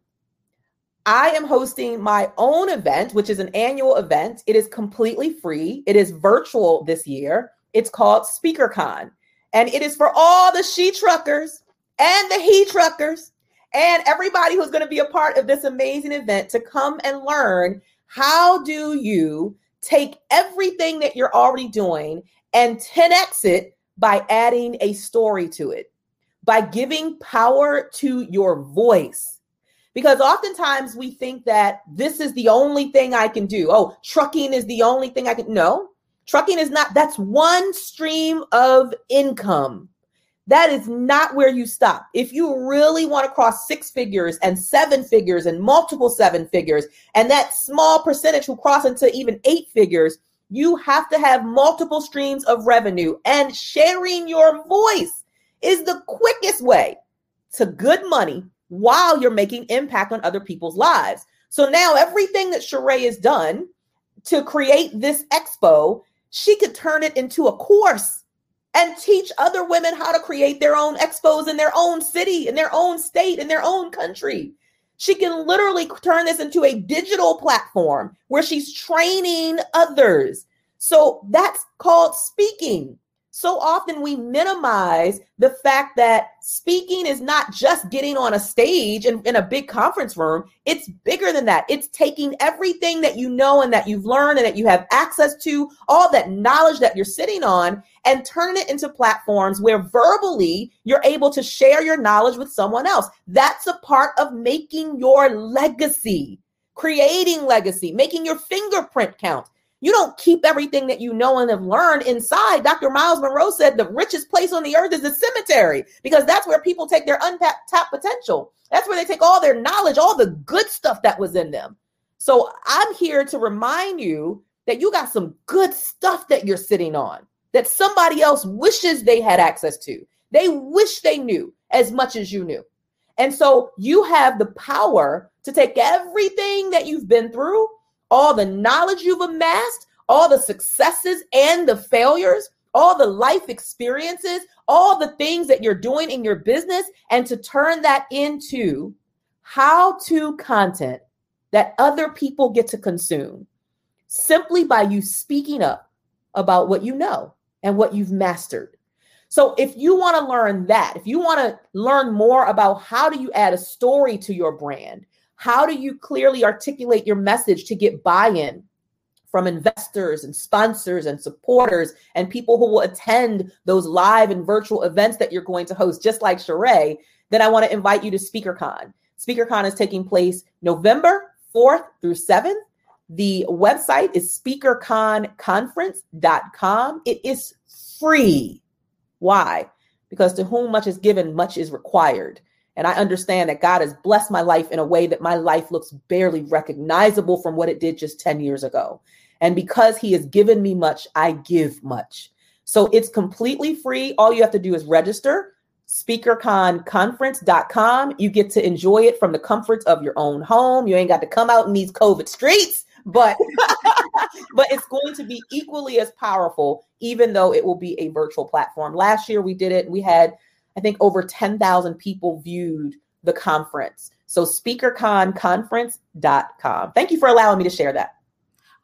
I am hosting my own event, which is an annual event. It is completely free, it is virtual this year. It's called SpeakerCon, and it is for all the she truckers and the he truckers and everybody who's going to be a part of this amazing event to come and learn how do you take everything that you're already doing and 10x it by adding a story to it, by giving power to your voice. Because oftentimes we think that this is the only thing I can do. Oh, trucking is the only thing I can. No, trucking is not. That's one stream of income. That is not where you stop. If you really want to cross six figures and seven figures and multiple seven figures, and that small percentage who cross into even eight figures, You have to have multiple streams of revenue, and sharing your voice is the quickest way to good money while you're making impact on other people's lives. So now everything that Sheree has done to create this expo, she could turn it into a course and teach other women how to create their own expos in their own city, in their own state, in their own country. She can literally turn this into a digital platform where she's training others. So that's called speaking so often we minimize the fact that speaking is not just getting on a stage in, in, a big conference room. It's bigger than that. It's taking everything that you know and that you've learned and that you have access to, all that knowledge that you're sitting on, and turning it into platforms where verbally you're able to share your knowledge with someone else. That's a part of making your legacy, creating legacy, making your fingerprint count. You don't keep everything that you know and have learned inside. Dr. Myles Munroe said the richest place on the earth is the cemetery because that's where people take their untapped potential. That's where they take all their knowledge, all the good stuff that was in them. So I'm here to remind you that you got some good stuff that you're sitting on that somebody else wishes they had access to. They wish they knew as much as you knew. And so you have the power to take everything that you've been through all the knowledge you've amassed, all the successes and the failures, all the life experiences, all the things that you're doing in your business, and to turn that into how to content that other people get to consume simply by you speaking up about what you know and what you've mastered. So if you want to learn that, if you want to learn more about how do you add a story to your brand, how do you clearly articulate your message to get buy in from investors and sponsors and supporters and people who will attend those live and virtual events that you're going to host, just like Sheree? Then I want to invite you to SpeakerCon. SpeakerCon is taking place November 4th through 7th. The website is speakerconconference.com. It is free. Why? Because to whom much is given, much is required. And I understand that God has blessed my life in a way that my life looks barely recognizable from what it did just 10 years ago. And because He has given me much, I give much. So it's completely free. All you have to do is register speakerconconference.com. You get to enjoy it from the comforts of your own home. You ain't got to come out in these COVID streets, but but it's going to be equally as powerful even though it will be a virtual platform. Last year we did it. We had I think over 10,000 people viewed the conference. So speakerconconference.com. Thank you for allowing me to share that.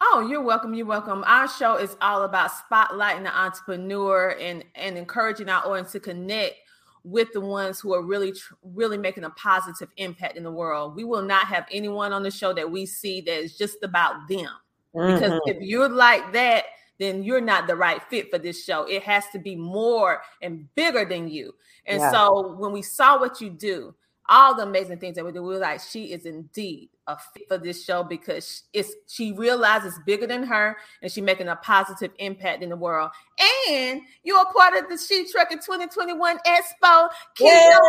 Oh, you're welcome. You're welcome. Our show is all about spotlighting the entrepreneur and, and encouraging our audience to connect with the ones who are really, really making a positive impact in the world. We will not have anyone on the show that we see that is just about them. Mm-hmm. Because if you're like that, then you're not the right fit for this show. It has to be more and bigger than you. And yeah. so when we saw what you do, all the amazing things that we do, we were like, she is indeed a fit for this show because it's she realizes bigger than her and she's making a positive impact in the world. And you're a part of the She Trucking 2021 Expo. Yeah.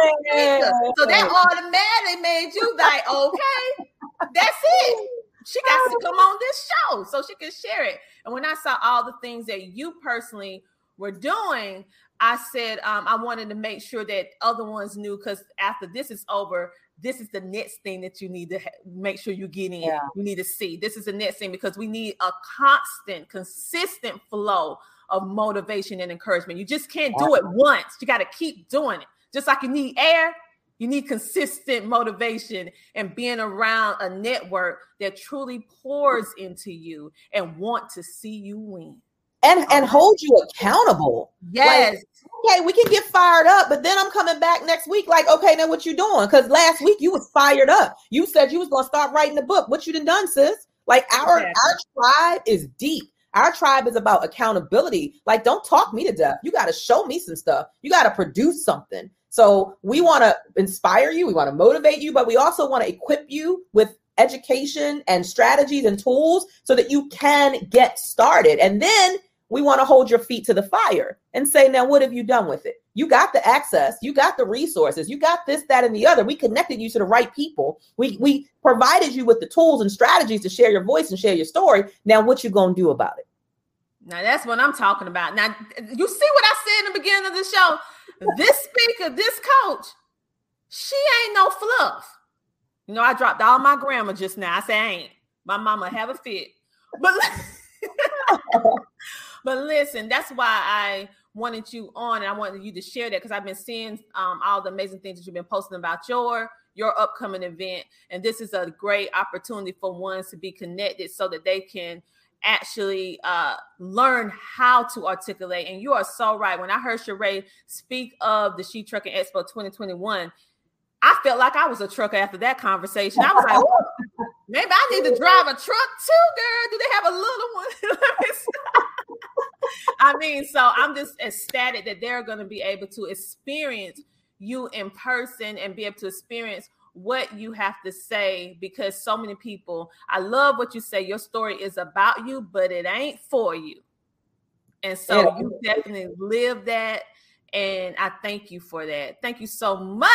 So that automatically made you like, okay, that's it. She got to come on this show so she can share it. And when I saw all the things that you personally were doing, I said um, I wanted to make sure that other ones knew because after this is over, this is the next thing that you need to ha- make sure you get in. Yeah. You need to see this is the next thing because we need a constant, consistent flow of motivation and encouragement. You just can't do it once. You got to keep doing it. Just like you need air, you need consistent motivation and being around a network that truly pours into you and want to see you win and and hold you accountable. Yes. Like, okay, we can get fired up, but then I'm coming back next week. Like, okay, now what you doing? Because last week you was fired up. You said you was gonna start writing the book. What you done done, sis? Like our our tribe is deep. Our tribe is about accountability. Like, don't talk me to death. You got to show me some stuff. You got to produce something. So we want to inspire you. We want to motivate you, but we also want to equip you with education and strategies and tools so that you can get started. And then we want to hold your feet to the fire and say, now what have you done with it? You got the access, you got the resources, you got this, that, and the other. We connected you to the right people. We we provided you with the tools and strategies to share your voice and share your story. Now, what you gonna do about it? Now that's what I'm talking about. Now you see what I said in the beginning of the show. This speaker, this coach, she ain't no fluff. You know, I dropped all my grammar just now. I say I ain't. My mama have a fit. But but listen, that's why I wanted you on and I wanted you to share that because I've been seeing um, all the amazing things that you've been posting about your your upcoming event and this is a great opportunity for ones to be connected so that they can actually uh, learn how to articulate and you are so right. When i heard Sheree speak of the she trucking expo 2021 i felt like i was a trucker after that conversation. I was like maybe i need to drive a truck too girl. Do they have a little one? I mean, so I'm just ecstatic that they're going to be able to experience you in person and be able to experience what you have to say because so many people, I love what you say. Your story is about you, but it ain't for you. And so yeah. you definitely live that. And I thank you for that. Thank you so much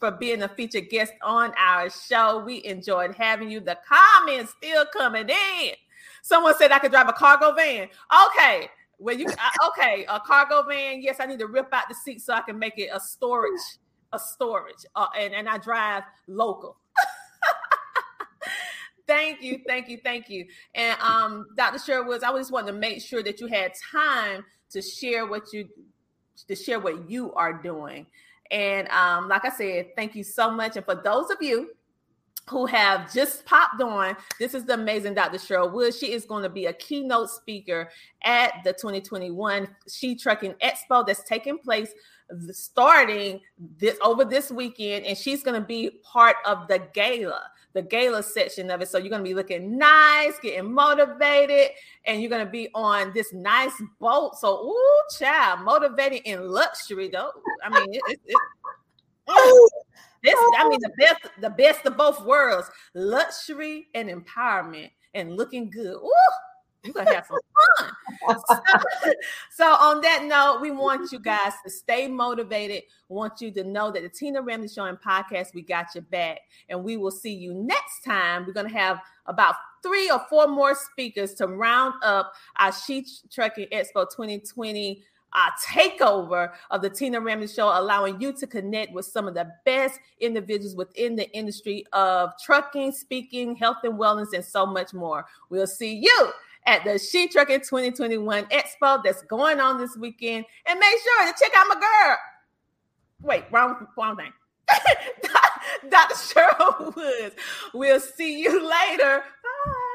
for being a featured guest on our show. We enjoyed having you. The comments still coming in. Someone said I could drive a cargo van. Okay, well, you okay? A cargo van. Yes, I need to rip out the seat so I can make it a storage, a storage, uh, and and I drive local. thank you, thank you, thank you. And um, Dr. Sherwoods, I just wanted to make sure that you had time to share what you to share what you are doing. And um, like I said, thank you so much. And for those of you who have just popped on. This is the amazing Dr. Cheryl Wood. She is going to be a keynote speaker at the 2021 She Trucking Expo that's taking place starting this over this weekend, and she's going to be part of the gala, the gala section of it. So you're going to be looking nice, getting motivated, and you're going to be on this nice boat. So, ooh, child, motivated in luxury, though. I mean, it, it, it This, I mean, the best, the best of both worlds: luxury and empowerment, and looking good. Ooh, you're gonna have some fun. So, so, on that note, we want you guys to stay motivated. We want you to know that the Tina Ramsey Show and podcast, we got your back, and we will see you next time. We're gonna have about three or four more speakers to round up our She Trucking Expo 2020 uh, takeover of the Tina Ramsey Show, allowing you to connect with some of the best individuals within the industry of trucking, speaking, health and wellness, and so much more. We'll see you at the She Trucking 2021 Expo that's going on this weekend. And make sure to check out my girl. Wait, wrong, wrong thing. Dr. Cheryl Woods. We'll see you later. Bye.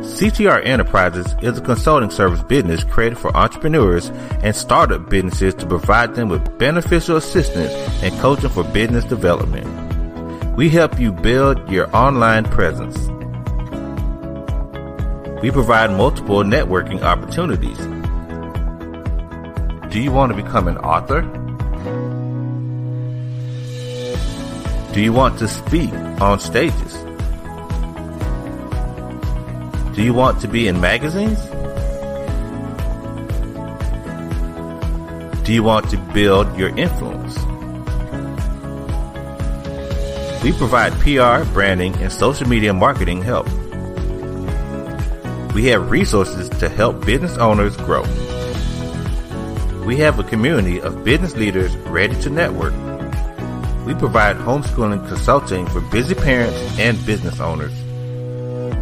CTR Enterprises is a consulting service business created for entrepreneurs and startup businesses to provide them with beneficial assistance and coaching for business development. We help you build your online presence. We provide multiple networking opportunities. Do you want to become an author? Do you want to speak on stages? Do you want to be in magazines? Do you want to build your influence? We provide PR, branding, and social media marketing help. We have resources to help business owners grow. We have a community of business leaders ready to network. We provide homeschooling consulting for busy parents and business owners.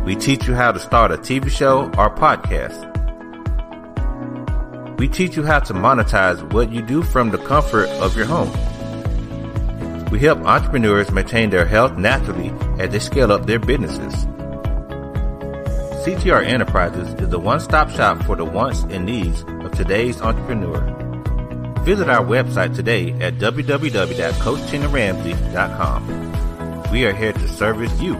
We teach you how to start a TV show or podcast. We teach you how to monetize what you do from the comfort of your home. We help entrepreneurs maintain their health naturally as they scale up their businesses. CTR Enterprises is the one-stop shop for the wants and needs of today's entrepreneur. Visit our website today at www.coachtinaramsey.com. We are here to service you.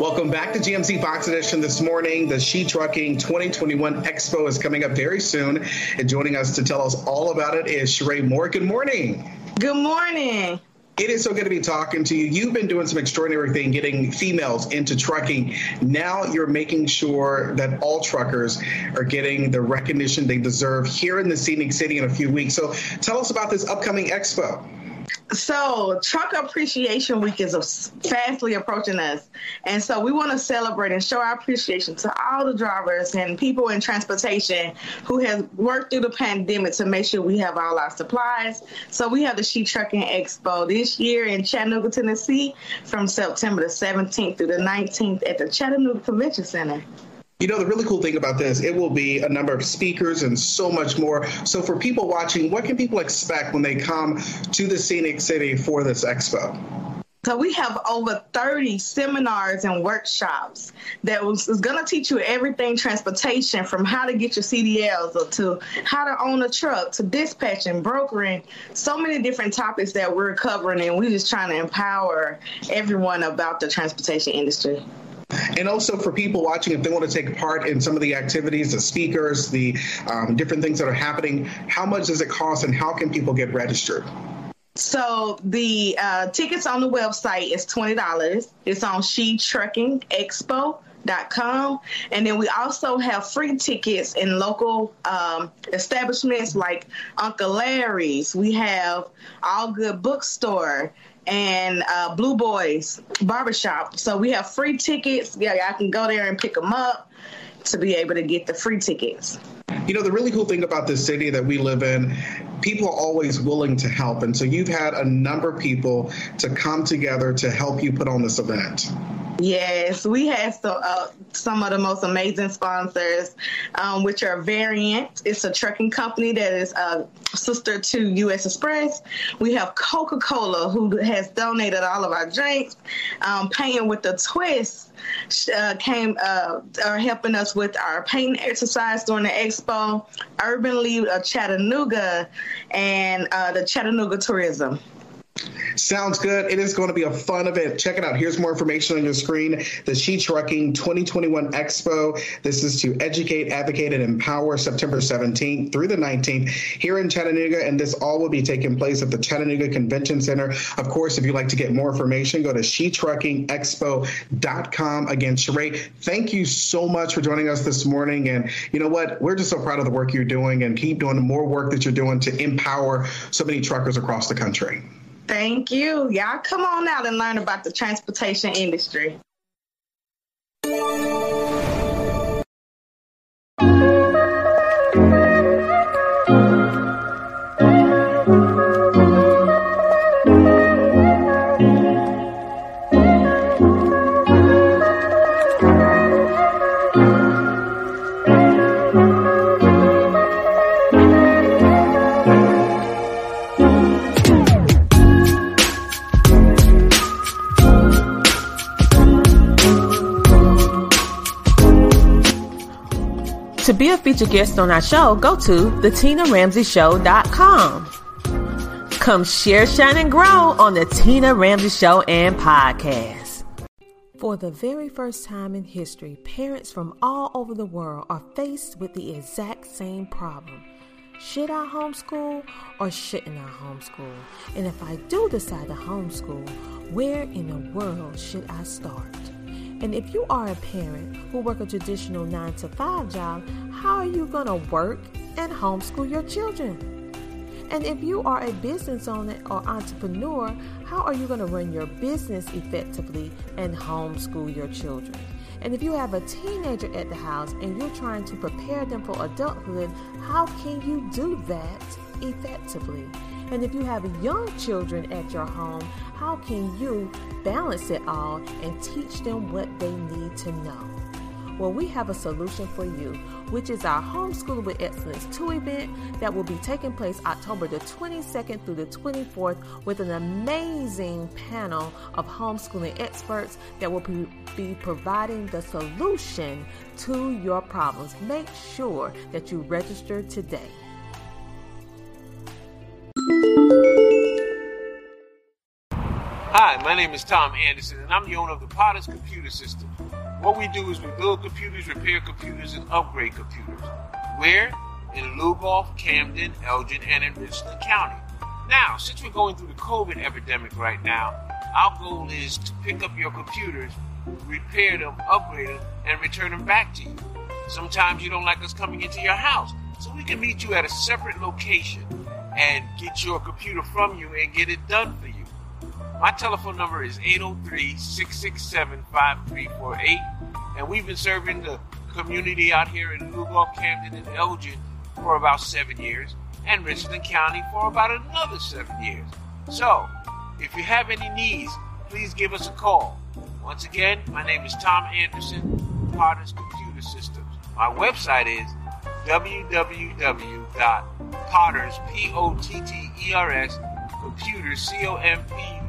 Welcome back to GMC Fox Edition this morning. The She Trucking 2021 Expo is coming up very soon. And joining us to tell us all about it is Sheree Moore. Good morning. Good morning. It is so good to be talking to you. You've been doing some extraordinary thing getting females into trucking. Now you're making sure that all truckers are getting the recognition they deserve here in the scenic city in a few weeks. So tell us about this upcoming expo. So, Truck Appreciation Week is fastly approaching us. And so, we want to celebrate and show our appreciation to all the drivers and people in transportation who have worked through the pandemic to make sure we have all our supplies. So, we have the She Trucking Expo this year in Chattanooga, Tennessee from September the 17th through the 19th at the Chattanooga Convention Center. You know, the really cool thing about this, it will be a number of speakers and so much more. So, for people watching, what can people expect when they come to the scenic city for this expo? So we have over 30 seminars and workshops that is going to teach you everything transportation from how to get your CDLs to how to own a truck to dispatching, brokering, so many different topics that we're covering and we're just trying to empower everyone about the transportation industry. And also for people watching, if they want to take part in some of the activities, the speakers, the um, different things that are happening, how much does it cost and how can people get registered? So the uh, tickets on the website is twenty dollars. It's on She Trucking Expo. Dot com. And then we also have free tickets in local um, establishments like Uncle Larry's. We have All Good Bookstore and uh, Blue Boys Barbershop. So we have free tickets. Yeah, I can go there and pick them up to be able to get the free tickets. You know, the really cool thing about this city that we live in, people are always willing to help. And so you've had a number of people to come together to help you put on this event. Yes, we have so, uh, some of the most amazing sponsors, um, which are Variant. It's a trucking company that is a sister to U.S. Xpress. We have Coca Cola, who has donated all of our drinks. Um, Painting with the Twist uh, came uh, are helping us with our painting exercise during the expo. Urban League of Chattanooga and uh, the Chattanooga Tourism. Sounds good. It is going to be a fun event. Check it out. Here's more information on your screen. The She Trucking 2021 Expo. This is to educate, advocate, and empower September 17th through the 19th here in Chattanooga. And this all will be taking place at the Chattanooga Convention Center. Of course, if you'd like to get more information, go to shetruckingexpo.com. Again, Sheree, thank you so much for joining us this morning. And you know what? We're just so proud of the work you're doing and keep doing the more work that you're doing to empower so many truckers across the country. Thank you. Y'all come on out and learn about the transportation industry. To be a featured guest on our show, go to thetinaramseyshow.com. Come share, shine, and grow on the Tina Ramsey Show and podcast. For the very first time in history, parents from all over the world are faced with the exact same problem. Should I homeschool or shouldn't I homeschool? And if I do decide to homeschool, where in the world should I start? And if you are a parent who work a traditional 9 to 5 job, how are you going to work and homeschool your children? And if you are a business owner or entrepreneur, how are you going to run your business effectively and homeschool your children? And if you have a teenager at the house and you're trying to prepare them for adulthood, how can you do that effectively? And if you have young children at your home, how can you balance it all and teach them what they need to know? Well, we have a solution for you, which is our Homeschool with Excellence 2 event that will be taking place October the 22nd through the 24th with an amazing panel of homeschooling experts that will be providing the solution to your problems. Make sure that you register today. Name is Tom Anderson, and I'm the owner of the Potters Computer System. What we do is we build computers, repair computers, and upgrade computers. Where? In Lugoff, Camden, Elgin, and in Richland County. Now, since we're going through the COVID epidemic right now, our goal is to pick up your computers, repair them, upgrade them, and return them back to you. Sometimes you don't like us coming into your house, so we can meet you at a separate location and get your computer from you and get it done for you. My telephone number is 803 667 5348, and we've been serving the community out here in Lugoff, Camden, and Elgin for about seven years, and Richland County for about another seven years. So, if you have any needs, please give us a call. Once again, my name is Tom Anderson, Potter's Computer Systems. My website is www.potters, P-O-T-T-E-R-S, computers,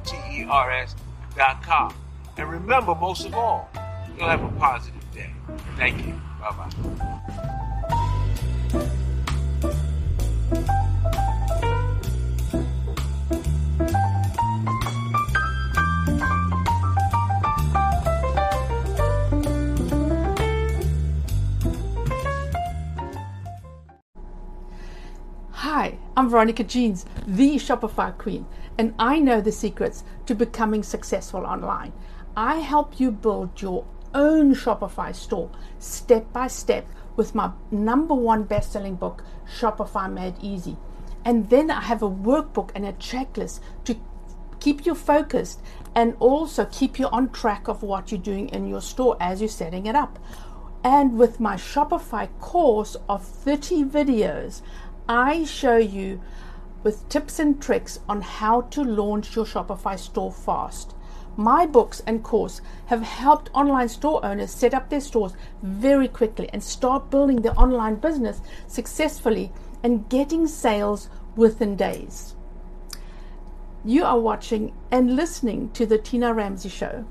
C-O-M-P-U-T-E-R-S dot com. And remember, most of all, you'll have a positive day. Thank you. Bye-bye. Hi, I'm Veronica Jeans, the Shopify Queen, and I know the secrets to becoming successful online. I help you build your own Shopify store step by step with my number one best selling book, Shopify Made Easy. And then I have a workbook and a checklist to keep you focused and also keep you on track of what you're doing in your store as you're setting it up. And with my Shopify course of 30 videos, I show you with tips and tricks on how to launch your Shopify store fast. My books and course have helped online store owners set up their stores very quickly and start building their online business successfully and getting sales within days. You are watching and listening to the Tina Ramsey Show.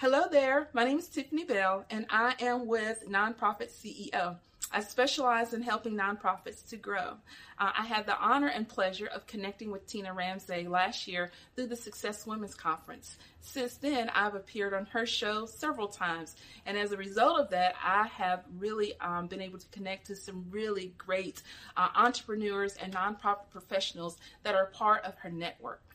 Hello there. My name is Tiffany Bell, and I am with Nonprofit CEO. I specialize in helping nonprofits to grow. Uh, I had the honor and pleasure of connecting with Tina Ramsey last year through the Success Women's Conference. Since then, I've appeared on her show several times, and as a result of that, I have really um, been able to connect to some really great uh, entrepreneurs and nonprofit professionals that are part of her network.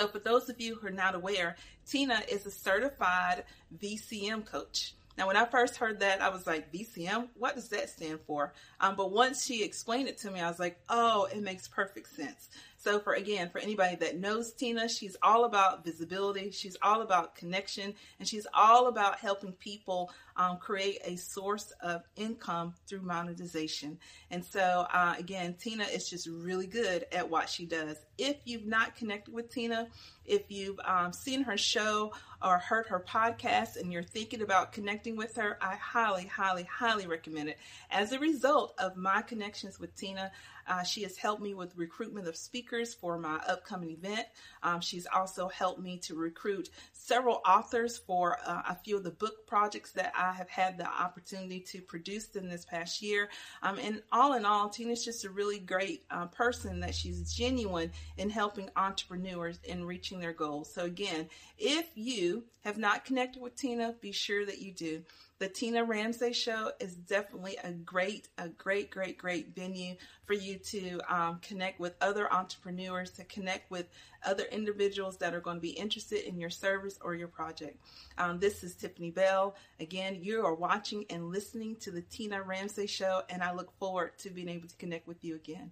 So, for those of you who are not aware, Tina is a certified VCM coach. Now, when I first heard that, I was like, VCM? What does that stand for? Um, but once she explained it to me, I was like, oh, it makes perfect sense. So, for again, for anybody that knows Tina, she's all about visibility, she's all about connection, and she's all about helping people um, create a source of income through monetization. And so, uh, again, Tina is just really good at what she does. If you've not connected with Tina, if you've um, seen her show or heard her podcast and you're thinking about connecting with her, I highly, highly, highly recommend it. As a result of my connections with Tina, uh, she has helped me with recruitment of speakers for my upcoming event. Um, she's also helped me to recruit several authors for uh, a few of the book projects that I have had the opportunity to produce in this past year. Um, and all in all, Tina's just a really great uh, person that she's genuine in helping entrepreneurs in reaching their goals. So, again, if you have not connected with Tina, be sure that you do. The Tina Ramsey Show is definitely a great, a great, great, great venue for you to um, connect with other entrepreneurs, to connect with other individuals that are going to be interested in your service or your project. Um, this is Tiffany Bell. Again, you are watching and listening to the Tina Ramsey Show, and I look forward to being able to connect with you again.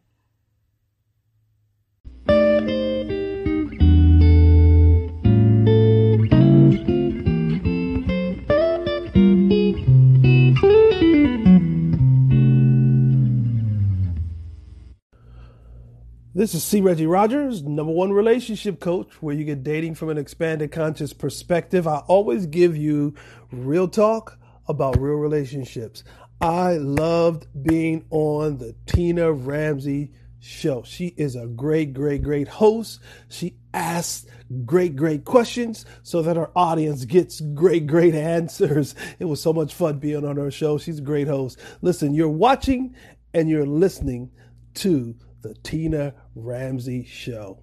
This is C. Reggie Rogers, number one relationship coach, where you get dating from an expanded conscious perspective. I always give you real talk about real relationships. I loved being on the Tina Ramsey show. She is a great, great, great host. She asks great, great questions so that our audience gets great, great answers. It was so much fun being on her show. She's a great host. Listen, you're watching and you're listening to the Tina Ramsey Show.